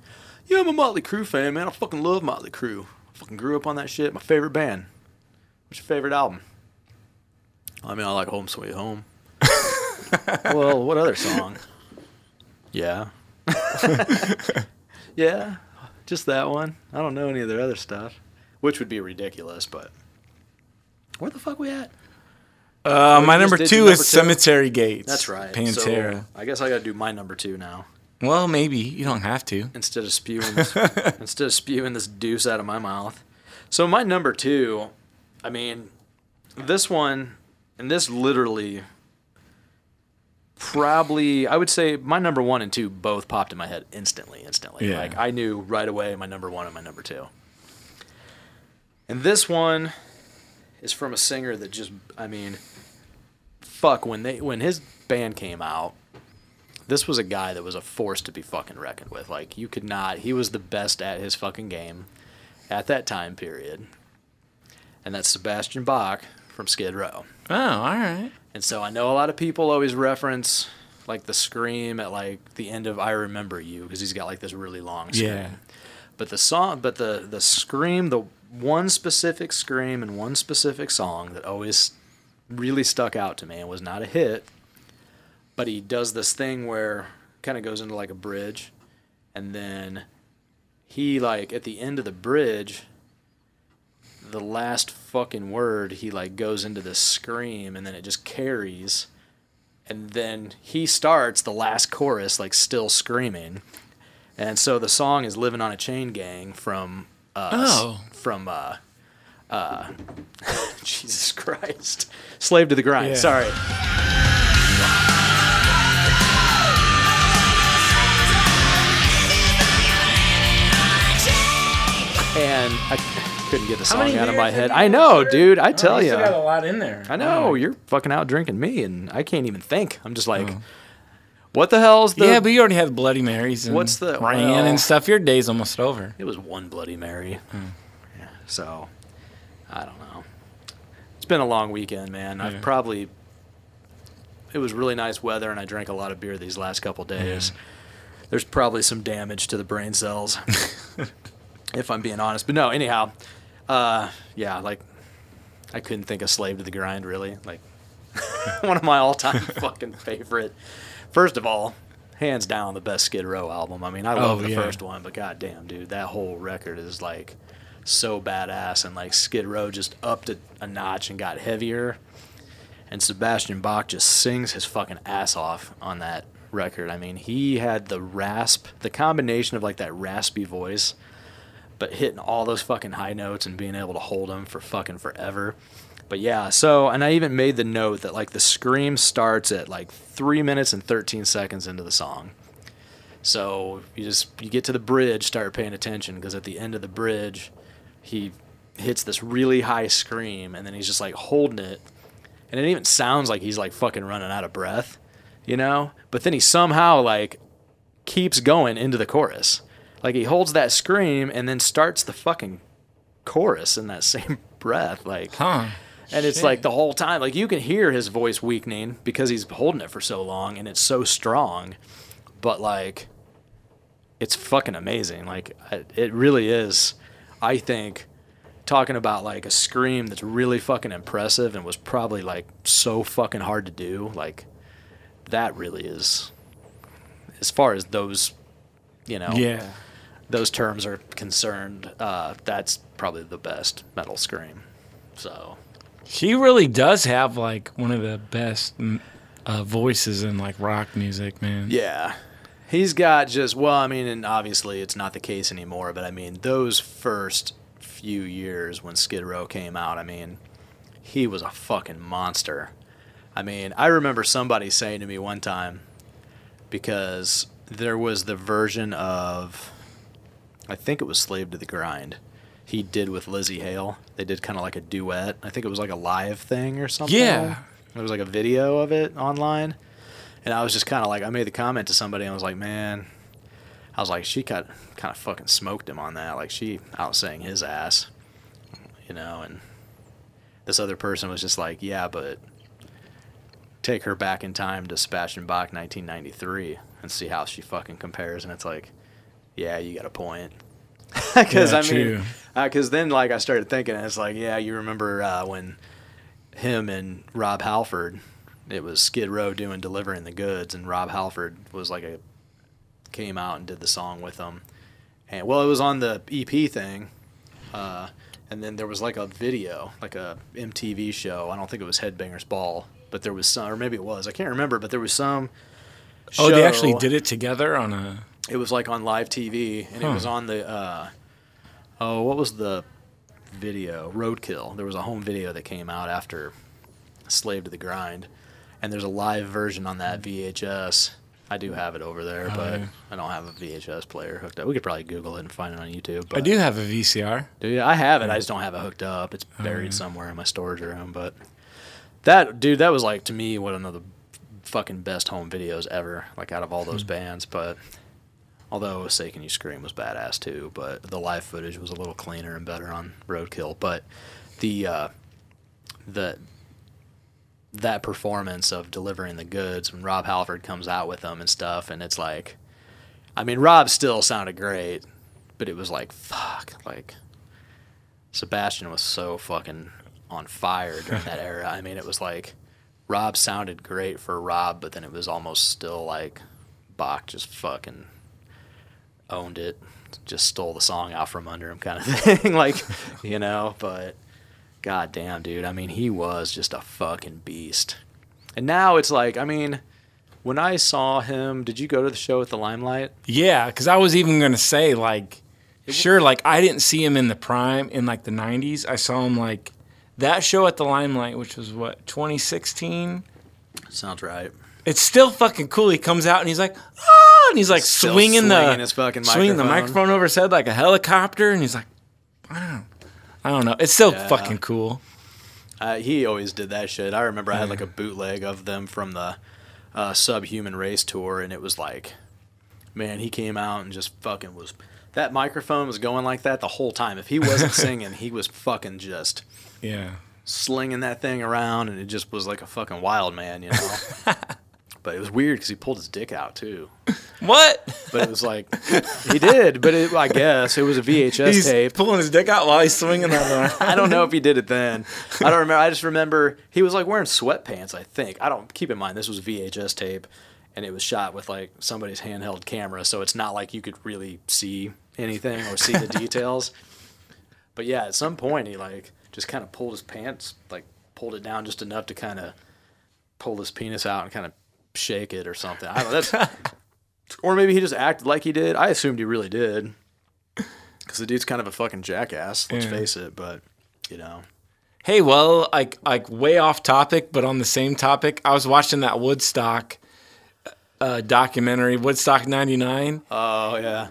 yeah, I'm a Motley Crue fan, man. I fucking love Motley Crue. I fucking grew up on that shit. My favorite band. What's your favorite album? I mean, I like Home Sweet Home. *laughs* well, what other song? Yeah. *laughs* yeah, just that one. I don't know any of their other stuff, which would be ridiculous. But where the fuck we at? Uh, you my number two your is number two? Cemetery Gates. That's right, Pantera. So I guess I got to do my number two now well, maybe you don't have to. instead of spewing this, *laughs* instead of spewing this deuce out of my mouth. So my number two, I mean, this one, and this literally, probably, I would say my number one and two both popped in my head instantly. Instantly, Yeah. like I knew right away my number one and my number two. And this one is from a singer that just, I mean, fuck when they when his band came out this was a guy that was a force to be fucking reckoned with. Like you could not. He was the best at his fucking game at that time period. And that's Sebastian Bach from Skid Row. Oh, all right. And so I know a lot of people always reference like the scream at like the end of I Remember You because he's got like this really long scream. Yeah. But the song, but the the scream, the one specific scream and one specific song that always really stuck out to me and was not a hit. But he does this thing where kind of goes into like a bridge, and then he like at the end of the bridge, the last fucking word he like goes into this scream, and then it just carries, and then he starts the last chorus like still screaming. And so the song is "Living on a Chain Gang" from uh, Oh. from uh, uh, *laughs* Jesus Christ, "Slave to the Grind." Yeah. Sorry. And I couldn't get the How song out of my head. I know, dude. I Oh, tell you you. got a lot in there. I know Oh. you're fucking out drinking me, and I can't even think. I'm just like, what the hell's the? yeah, but you already had Bloody Marys and What's the- Ran well- and stuff. Your day's almost over. it was one Bloody Mary. Hmm. Yeah, so I don't know. It's been a long weekend, man. Yeah. I've probably. It was really nice weather, and I drank a lot of beer these last couple days. There's probably some damage to the brain cells, *laughs* if I'm being honest. But no, anyhow, uh, yeah, like I couldn't think of Slave to the Grind really. Like *laughs* one of my all-time *laughs* fucking favorite. First of all, hands down the best Skid Row album. I mean, I love Oh, the yeah. first one, but goddamn, dude, that whole record is like so badass, and like Skid Row just upped it a notch and got heavier. And Sebastian Bach just sings his fucking ass off on that record. I mean, he had the rasp, the combination of like that raspy voice, but hitting all those fucking high notes and being able to hold them for fucking forever. But yeah, so and I even made the note that like the scream starts at like three minutes and thirteen seconds into the song. So you just you get to the bridge, start paying attention because at the end of the bridge, he hits this really high scream and then he's just like holding it, and it even sounds like he's like fucking running out of breath, you know. But then he somehow like keeps going into the chorus, like he holds that scream and then starts the fucking chorus in that *laughs* same breath, like. Huh. And it's like the whole time, like you can hear his voice weakening because he's holding it for so long and it's so strong. But like, it's fucking amazing. Like, it really is. I think talking about like a scream that's really fucking impressive and was probably like so fucking hard to do. Like, that really is, as far as those, you know, Yeah. Those terms are concerned, uh, that's probably the best metal scream. So. He really does have like one of the best mm, uh, voices in like rock music, man. Yeah. He's got just well, I mean, and obviously it's not the case anymore, but I mean, those first few years when Skid Row came out, I mean, he was a fucking monster. I mean, I remember somebody saying to me one time because there was the version of I think it was Slave to the Grind. He did with Lzzy Hale. They did kind of like a duet. I think it was like a live thing or something. Yeah. There was like a video of it online. And I was just kind of like, I made the comment to somebody, and I was like, man, I was like, she got kind of fucking smoked him on that. Like, she outsang his ass, you know. And this other person was just like, yeah, but take her back in time to Sebastian Bach 1993 and see how she fucking compares. And it's like, yeah, you got a point. *laughs* Because Yeah, I mean, true. because then like I started thinking, it's like, yeah, you remember uh, when him and Rob Halford, it was Skid Row doing delivering the goods, and Rob Halford was like a came out and did the song with them, and well, it was on the EP thing, uh, and then there was like a video, like a MTV show. I don't think it was Headbangers Ball, but there was some, or maybe it was. I can't remember, but there was some. Oh, they actually did it together on a. it was like on live TV, and it was on the. Uh, oh, what was the video? Roadkill. There was a home video that came out after Slave to the Grind, and there's a live version on that VHS. I do have it over there, Oh, but yeah. I don't have a VHS player hooked up. We could probably Google it and find it on YouTube. But I do have a VCR. Dude, I have it. I just don't have it hooked up. It's buried somewhere in my storage room. But that, dude, that was like to me one of the fucking best home videos ever. Like out of all those bands. But although "Say Can You Scream" was badass too, but the live footage was a little cleaner and better on Roadkill. But the uh, the that performance of delivering the goods when Rob Halford comes out with them and stuff, and it's like, I mean, Rob still sounded great, but it was like, fuck, like Sebastian was so fucking on fire during that *laughs* era. I mean, it was like Rob sounded great for Rob, but then it was almost still like Bach just fucking owned it, just stole the song out from under him, kind of *laughs* thing. like, you know, but god damn, dude. I mean, he was just a fucking beast. And now it's like, I mean, when I saw him, did you go to the show at the Limelight? Yeah, because I was even gonna say like, sure, like I didn't see him in the prime in like the '90s. I saw him like that show at the Limelight, which was what 2016. Sounds right. It's still fucking cool. He comes out and he's like, ah, and he's like Still swinging the swinging his fucking swinging the microphone. microphone over his head like a helicopter, and he's like, I don't know, I don't know. It's still Yeah. fucking cool. Uh, he always did that shit. I remember I had like a bootleg of them from the uh, Subhuman Race tour, and it was like, man, he came out and just fucking was. That microphone was going like that the whole time. If he wasn't *laughs* singing, he was fucking just Yeah. slinging that thing around, and it just was like a fucking wild man, you know. *laughs* but it was weird because he pulled his dick out too. *laughs* What? But it was like he did, but it, I guess it was a VHS He's tape. pulling his dick out while he's swinging that *laughs* around. I don't know if he did it then. I don't *laughs* remember. I just remember he was like wearing sweatpants. I think. I don't keep in mind this was VHS tape, and it was shot with like somebody's handheld camera, so it's not like you could really see anything or see the details. But yeah, at some point he like just kind of pulled his pants, like pulled it down just enough to kind of pull his penis out and kind of shake it or something. I don't know. That's *laughs* or maybe he just acted like he did. I assumed he really did. Because the dude's kind of a fucking jackass, let's Yeah. face it. But, you know. Hey, well, like like way off topic, but on the same topic, I was watching that Woodstock uh, documentary, Woodstock '99, Oh, yeah.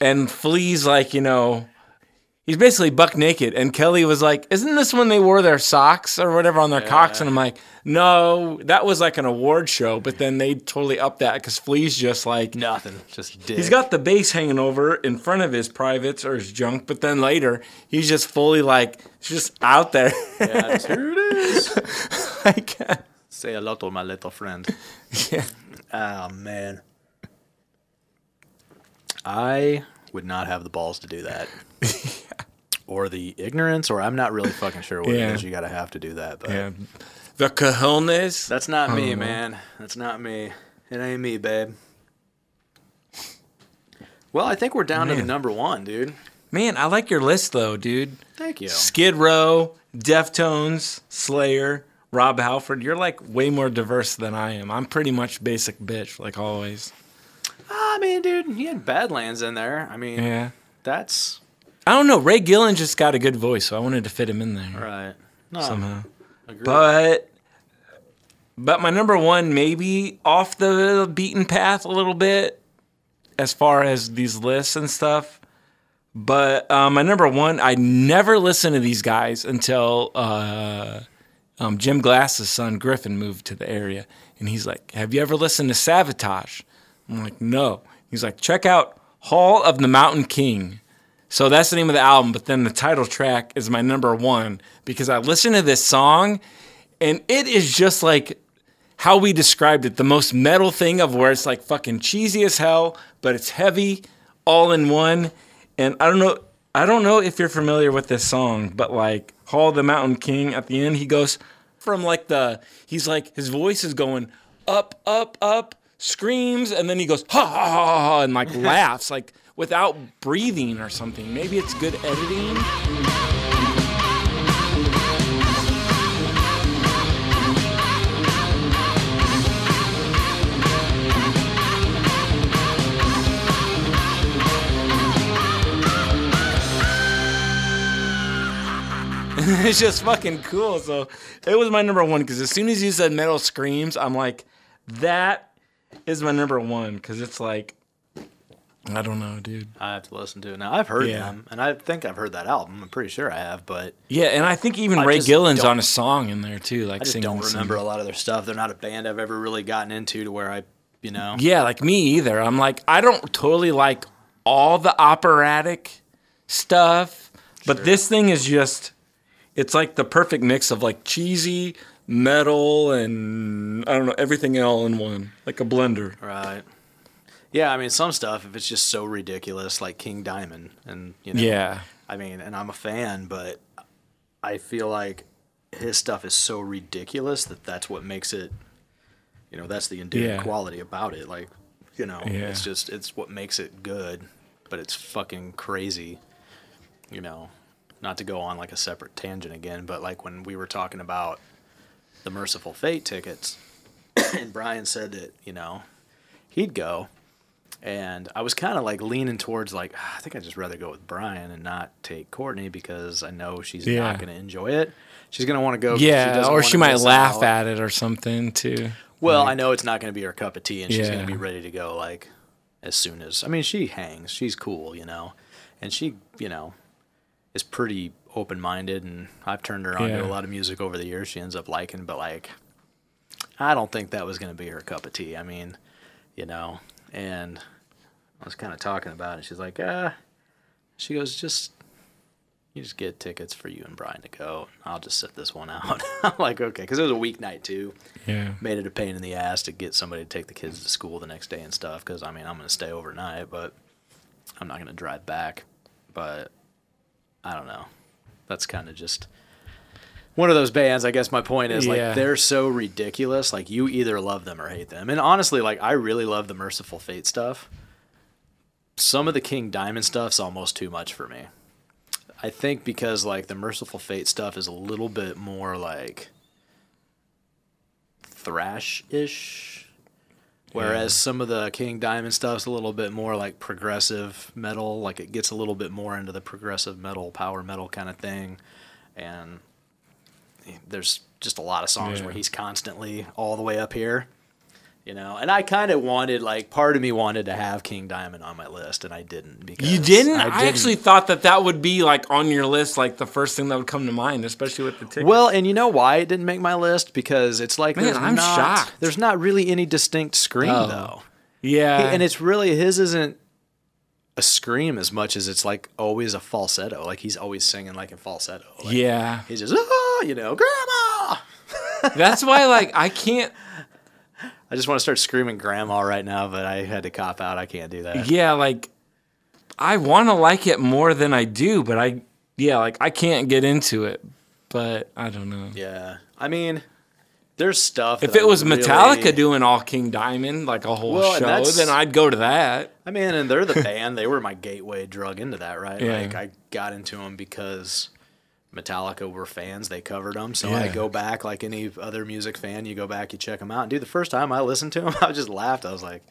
and Flea's like, you know, he's basically buck naked, and Kelly was like, "Isn't this when they wore their socks or whatever on their cocks?" And I'm like, "No, that was like an award show." But then they totally upped that because Flea's just like, Nothing. Just dick. He's got the bass hanging over in front of his privates or his junk, but then later he's just fully like just out there. Yeah, that's- here it is. *laughs* like, Say hello to my little friend. yeah. Oh, man. I would not have the balls to do that. *laughs* Or the ignorance, or I'm not really fucking sure what Yeah. it is you gotta have to do that. But yeah. The cojones. that's not me, Uh-huh. man. That's not me. It ain't me, babe. Well, I think we're down to the number one, dude. Man, I like your list though, dude. Thank you. Skid Row, Deftones, Slayer, Rob Halford. You're like way more diverse than I am. I'm pretty much basic bitch, like always. I mean, dude, he had Badlands in there. I mean, Yeah. that's I don't know. Ray Gillen just got a good voice, so I wanted to fit him in there right. No, somehow. agree. But but my number one maybe off the beaten path a little bit as far as these lists and stuff. But uh, my number one, I never listened to these guys until uh, um, Jim Glass's son Griffin moved to the area, and he's like, "Have you ever listened to Savatage?" I'm like, "No." He's like, "Check out Hall of the Mountain King." So that's the name of the album, but then the title track is my number one because I listened to this song and it is just like how we described it the most metal thing of where it's like fucking cheesy as hell, but it's heavy all in one. And I don't know. I don't know if you're familiar with this song, but like Hall of the Mountain King at the end, he goes from like the he's like his voice is going up, up, up, screams, and then he goes ha ha ha ha, ha and like laughs like without breathing or something. Maybe it's good editing. *laughs* it's just fucking cool. So it was my number one because as soon as you said metal screams, I'm like, that is my number one because it's like, I don't know, dude. I have to listen to it now. I've heard Yeah. them, and I think I've heard that album. I'm pretty sure I have, but Yeah, and I think even I Ray Gillen's on a song in there too, like I just don't remember a lot of their stuff. They're not a band I've ever really gotten into to where I, you know. Yeah, like me either. I'm like, I don't totally like all the operatic stuff, but this thing is just, it's like the perfect mix of like cheesy, metal, and I don't know, everything all in one, like a blender. Right. Yeah, I mean, some stuff if it's just so ridiculous, like King Diamond, and you know. Yeah. I mean, and I'm a fan, but I feel like his stuff is so ridiculous that that's what makes it. You know, that's the endearing Yeah. quality about it. Like, you know, Yeah. it's just it's what makes it good, but it's fucking crazy. You know, not to go on like a separate tangent again, but like when we were talking about the Mercyful Fate tickets, *coughs* and Brian said that you know he'd go, and I was kind of like leaning towards like "Ah, I think I'd just rather go with Brian and not take Courtney because I know she's Yeah. not going to enjoy it. She's going to want to go. Yeah, doesn't or she might laugh out. at it or something too. Well, I know it's not going to be her cup of tea, and she's going to be ready to go like as soon as. I mean, she hangs. She's cool, you know, and she, you know, is pretty open minded, and I've turned her on Yeah. to a lot of music over the years. She ends up liking, but like, I don't think that was going to be her cup of tea. I mean, you know, and I was kind of talking about it. She's like, ah, she goes, just. you just get tickets for you and Brian to go. I'll just sit this one *laughs* out. I'm like, okay, because it was a weeknight too. Yeah. Made it a pain in the ass to get somebody to take the kids to school the next day and stuff. Because I mean, I'm gonna stay overnight, but I'm not gonna drive back. But I don't know. That's kind of just one of those bands. I guess my point is Yeah. like they're so ridiculous. Like you either love them or hate them. And honestly, like I really love the Mercyful Fate stuff. Some of the King Diamond stuff's almost too much for me. I think because like the Mercyful Fate stuff is a little bit more like thrash ish. Whereas some of the King Diamond stuff's a little bit more like progressive metal, like it gets a little bit more into the progressive metal, power metal kind of thing. And there's just a lot of songs Yeah. where he's constantly all the way up here. You know, and I kind of wanted, like, part of me wanted to have King Diamond on my list, and I didn't. Because You didn't? I, didn't. actually thought that that would be like on your list, like the first thing that would come to mind, especially with the ticket. Well, and you know why it didn't make my list? Because it's like Man, there's I'm not shocked. there's not really any distinct scream Oh. though, yeah, and it's really his isn't a scream as much as it's like always a falsetto. Like he's always singing like in falsetto. Like, yeah. he's just ah, you know, grandma. *laughs* That's why, like, I can't. I just want to start screaming grandma right now, but I had to cop out. I can't do that. Yeah, like, I want to like it more than I do, but I, yeah, like, I can't get into it. But I don't know. Yeah, I mean, there's stuff. If it was really- Metallica doing all King Diamond, like a whole Well, show, then I'd go to that. I mean, and they're the *laughs* band. They were my gateway drug into that, right? Yeah. Like I got into them because Metallica were fans. They covered them, so I go back like any other music fan. You go back, you check them out. And dude, the first time I listened to them, *laughs* I just laughed. I was like,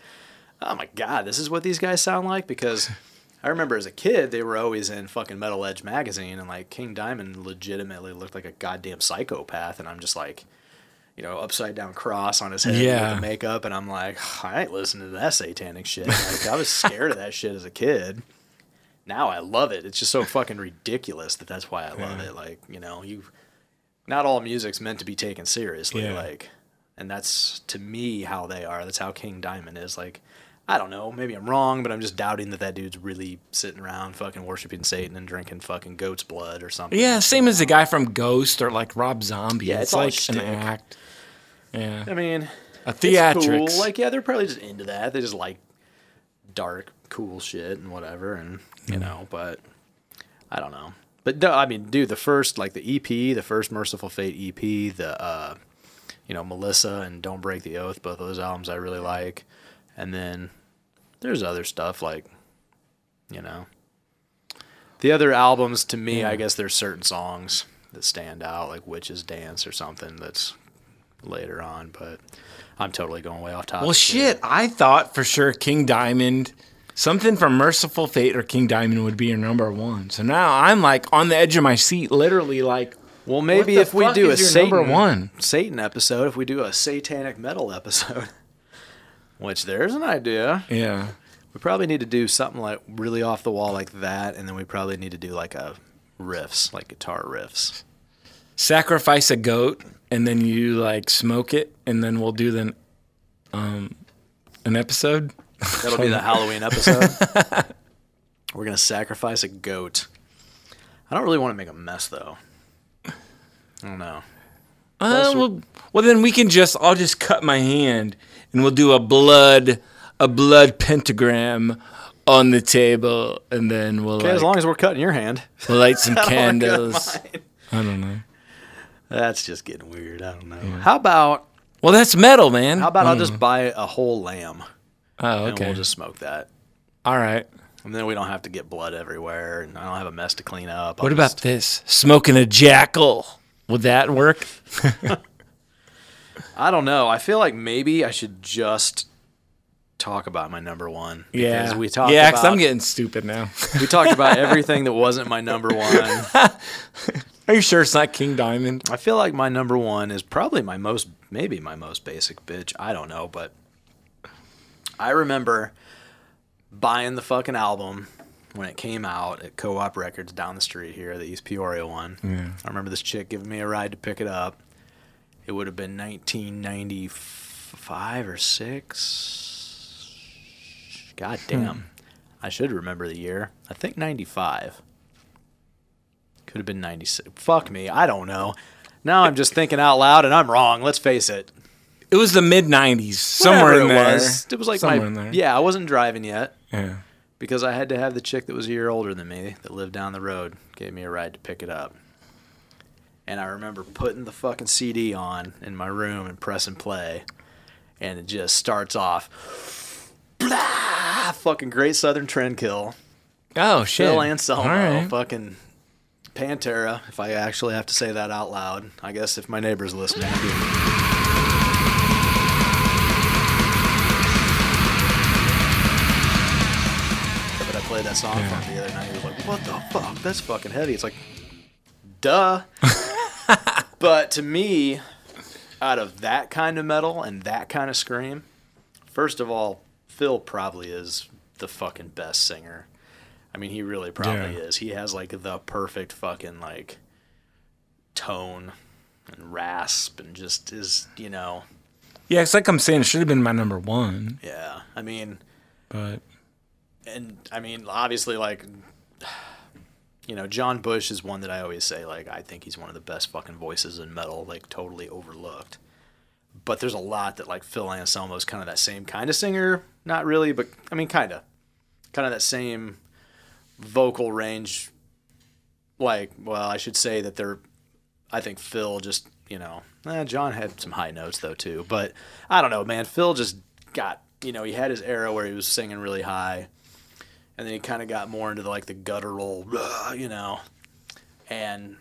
"Oh my god, this is what these guys sound like." Because *laughs* I remember as a kid, they were always in fucking Metal Edge magazine, and like King Diamond legitimately looked like a goddamn psychopath, and I'm just like. You know, upside down cross on his head Yeah. with the makeup, and I'm like, I ain't listening to that satanic shit. Like, I was scared of that shit as a kid. Now I love it. It's just so fucking ridiculous that that's why I love it. Like, you know, you, not all music's meant to be taken seriously. Yeah. Like, and that's to me how they are. That's how King Diamond is. Like, I don't know. Maybe I'm wrong, but I'm just doubting that that dude's really sitting around fucking worshiping Satan and drinking fucking goat's blood or something. Yeah, same as the guy from Ghost or like Rob Zombie. Yeah, it's, it's like an act. Yeah, I mean, a theatrics. Cool. Like, yeah, they're probably just into that. They just like dark, cool shit and whatever, and you know. But I don't know. But no, I mean, dude, the first like the EP, the first Mercyful Fate EP, the uh, you know Melissa and Don't Break the Oath, both of those albums I really like. And then there's other stuff like, you know, the other albums to me, I guess there's certain songs that stand out, like Witch's Dance or something that's later on, but I'm totally going way off topic. well, here. shit, I thought for sure King Diamond, something from Mercyful Fate or King Diamond would be your number one. So now I'm like on the edge of my seat, literally like, Well, maybe if we do a Satan number one? Satan episode, if we do a satanic metal episode, *laughs* which there's an idea. yeah, We probably need to do something like really off the wall like that, and then we probably need to do like a riffs, like guitar riffs. Sacrifice a goat and then you like smoke it, and then we'll do then um an episode. That'll be the Halloween episode. *laughs* We're gonna sacrifice a goat. I don't really want to make a mess though. I don't know. Uh, well, well, then we can just I'll just cut my hand and we'll do a blood a blood pentagram on the table, and then we'll Okay, like, as long as we're cutting your hand. we'll light some I don't wanna cut candles. I don't know. That's just getting weird. I don't know. How about Well, that's metal, man. how about I'll mm. just buy a whole lamb oh, okay. and we'll just smoke that. All right. And then we don't have to get blood everywhere, and I don't have a mess to clean up. I'll What about just- this? Smoking a jackal. Would that work? *laughs* *laughs* I don't know. I feel like maybe I should just talk about my number one. Yeah. because we talked. yeah, because I'm getting stupid now. we talked about *laughs* everything that wasn't my number one. Are you sure it's not King Diamond? I feel like my number one is probably my most, maybe my most basic bitch. I don't know, but I remember buying the fucking album when it came out at Co-op Records down the street here, the East Peoria one. I remember this chick giving me a ride to pick it up. It would have been 1995 or six. God damn. Hmm. I should remember the year. I think 95. Could have been 96. Fuck me. I don't know. Now I'm just thinking out loud and I'm wrong. Let's face it. It was the mid '90s, somewhere in it there. was. It was like somewhere my yeah. I wasn't driving yet yeah. because I had to have the chick that was a year older than me that lived down the road gave me a ride to pick it up. And I remember putting the fucking CD on in my room and pressing play, and it just starts off. Blah! Fucking great Southern Trendkill. Oh shit. Phil Anselmo, right. fucking Pantera. If I actually have to say that out loud, I guess if my neighbor's listening. But I played that song for him the other night. He was like, "What the fuck? That's fucking heavy." It's like, duh. *laughs* but to me, out of that kind of metal and that kind of scream, first of all, Phil probably is the fucking best singer. I mean, he really probably Yeah. is. He has like the perfect fucking like tone and rasp and just is, you know, Yeah, it's like I'm saying, it should have been my number one, yeah. I mean, but and I mean, obviously, like, you know, John Bush is one that I always say, like, I think he's one of the best fucking voices in metal, like, totally overlooked. But there's a lot that, like, Phil Anselmo's kind of that same kind of singer. Not really, but I mean, kind of. Kind of that same vocal range. Like, well, I should say that they're, I think Phil just, you know, eh, John had some high notes, though, too. But I don't know, man. Phil just got, you know, he had his era where he was singing really high and then he kind of got more into the, like the guttural, you know, and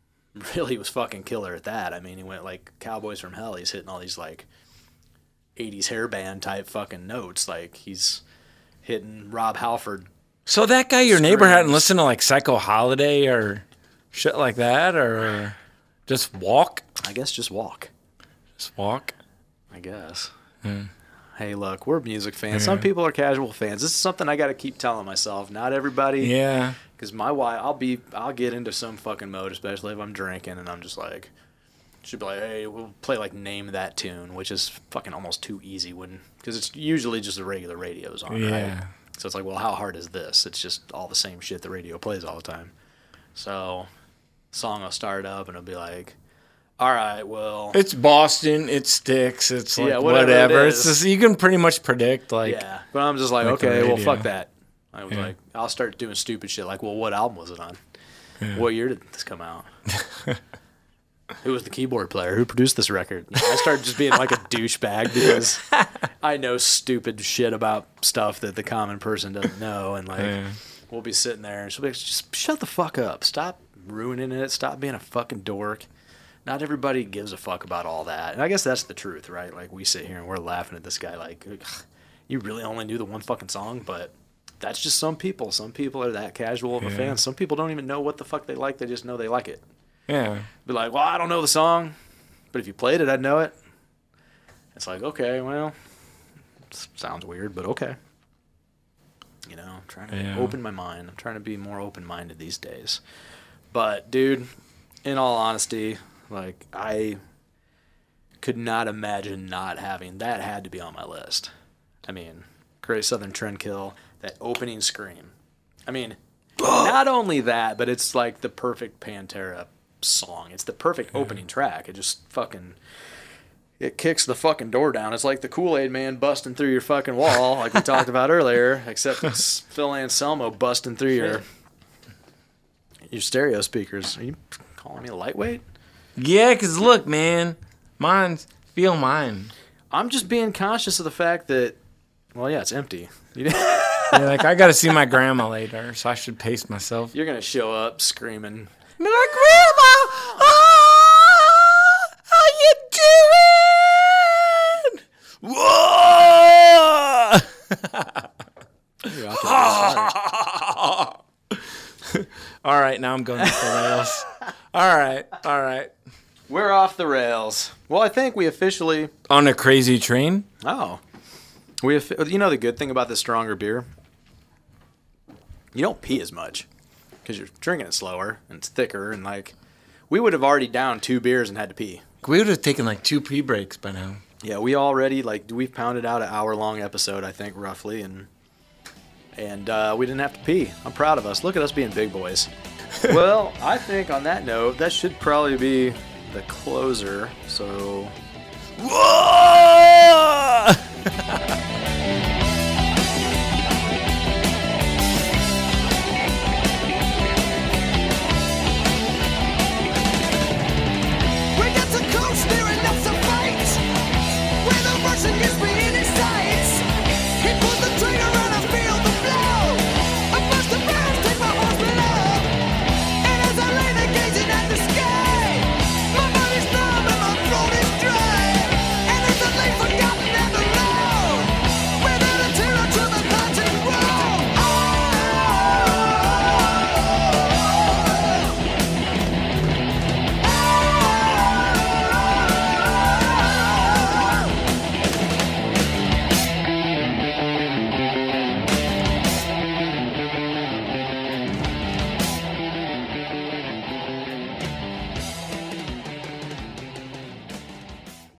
*laughs* really was fucking killer at that. I mean, he went like Cowboys from Hell. He's hitting all these like '80s hair band type fucking notes. Like he's hitting Rob Halford. So that guy, your neighbor, hadn't listened to like Psycho Holiday or shit like that, or just walk, I guess just walk. just walk. I guess. Hmm. Hey, look, we're music fans. Some people are casual fans. This is something I got to keep telling myself. Not everybody. Yeah, Because my wife, I'll be, I'll get into some fucking mode, especially if I'm drinking, and I'm just like, she'll be like, hey, we'll play like name that tune, which is fucking almost too easy when, because it's usually just the regular radios on, Yeah. right? So it's like, well, how hard is this? It's just all the same shit the radio plays all the time. So, song will start up and it'll be like, all right, well, it's Boston. It sticks. It's like Yeah, whatever whatever. it It's just you can pretty much predict like yeah. But I'm just like, like okay, well, fuck that. I was Yeah. like, I'll start doing stupid shit. Like, well, what album was it on? What year did this come out? *laughs* Who was the keyboard player? Who produced this record? I started just being like a douchebag because I know stupid shit about stuff that the common person doesn't know. And like, Yeah. we'll be sitting there and she'll be like, just shut the fuck up. Stop ruining it. Stop being a fucking dork. Not everybody gives a fuck about all that. And I guess that's the truth, right? Like, we sit here and we're laughing at this guy like, you really only knew the one fucking song, but that's just some people. Some people are that casual of a Yeah. fan. Some people don't even know what the fuck they like. They just know they like it. Yeah. Be like, well, I don't know the song, but if you played it, I'd know it. It's like, okay, well, sounds weird, but okay. You know, I'm trying to Yeah. open my mind. I'm trying to be more open minded these days. But, dude, in all honesty, like, I could not imagine not having that, had to be on my list. I mean, Great Southern Trendkill, that opening scream. I mean, *gasps* not only that, but it's like the perfect Pantera song. It's the perfect opening track. It just fucking it kicks the fucking door down. It's like the Kool Aid Man busting through your fucking wall, like we talked about earlier. *laughs* Except it's *laughs* Phil Anselmo busting through your your stereo speakers. Are you calling me lightweight? Yeah, cause look, man, mine's feel mine. I'm just being conscious of the fact that, well, yeah, it's empty. *laughs* Yeah, like I got to see my grandma later, so I should pace myself. You're gonna show up screaming. Be *laughs* all right, now I'm going off the rails. All right, all right. We're off the rails. Well, I think we officially. On a crazy train. Oh, we you know the good thing about the stronger beer. You don't pee as much because you're drinking it slower and it's thicker and like. We would have already downed two beers and had to pee. We would have taken like two pee breaks by now. Yeah, we already like we've pounded out an hour long episode, I think roughly, and and uh, we didn't have to pee. I'm proud of us. Look at us being big boys. *laughs* well, I think on that note, that should probably be the closer. So Whoa! *laughs* Got to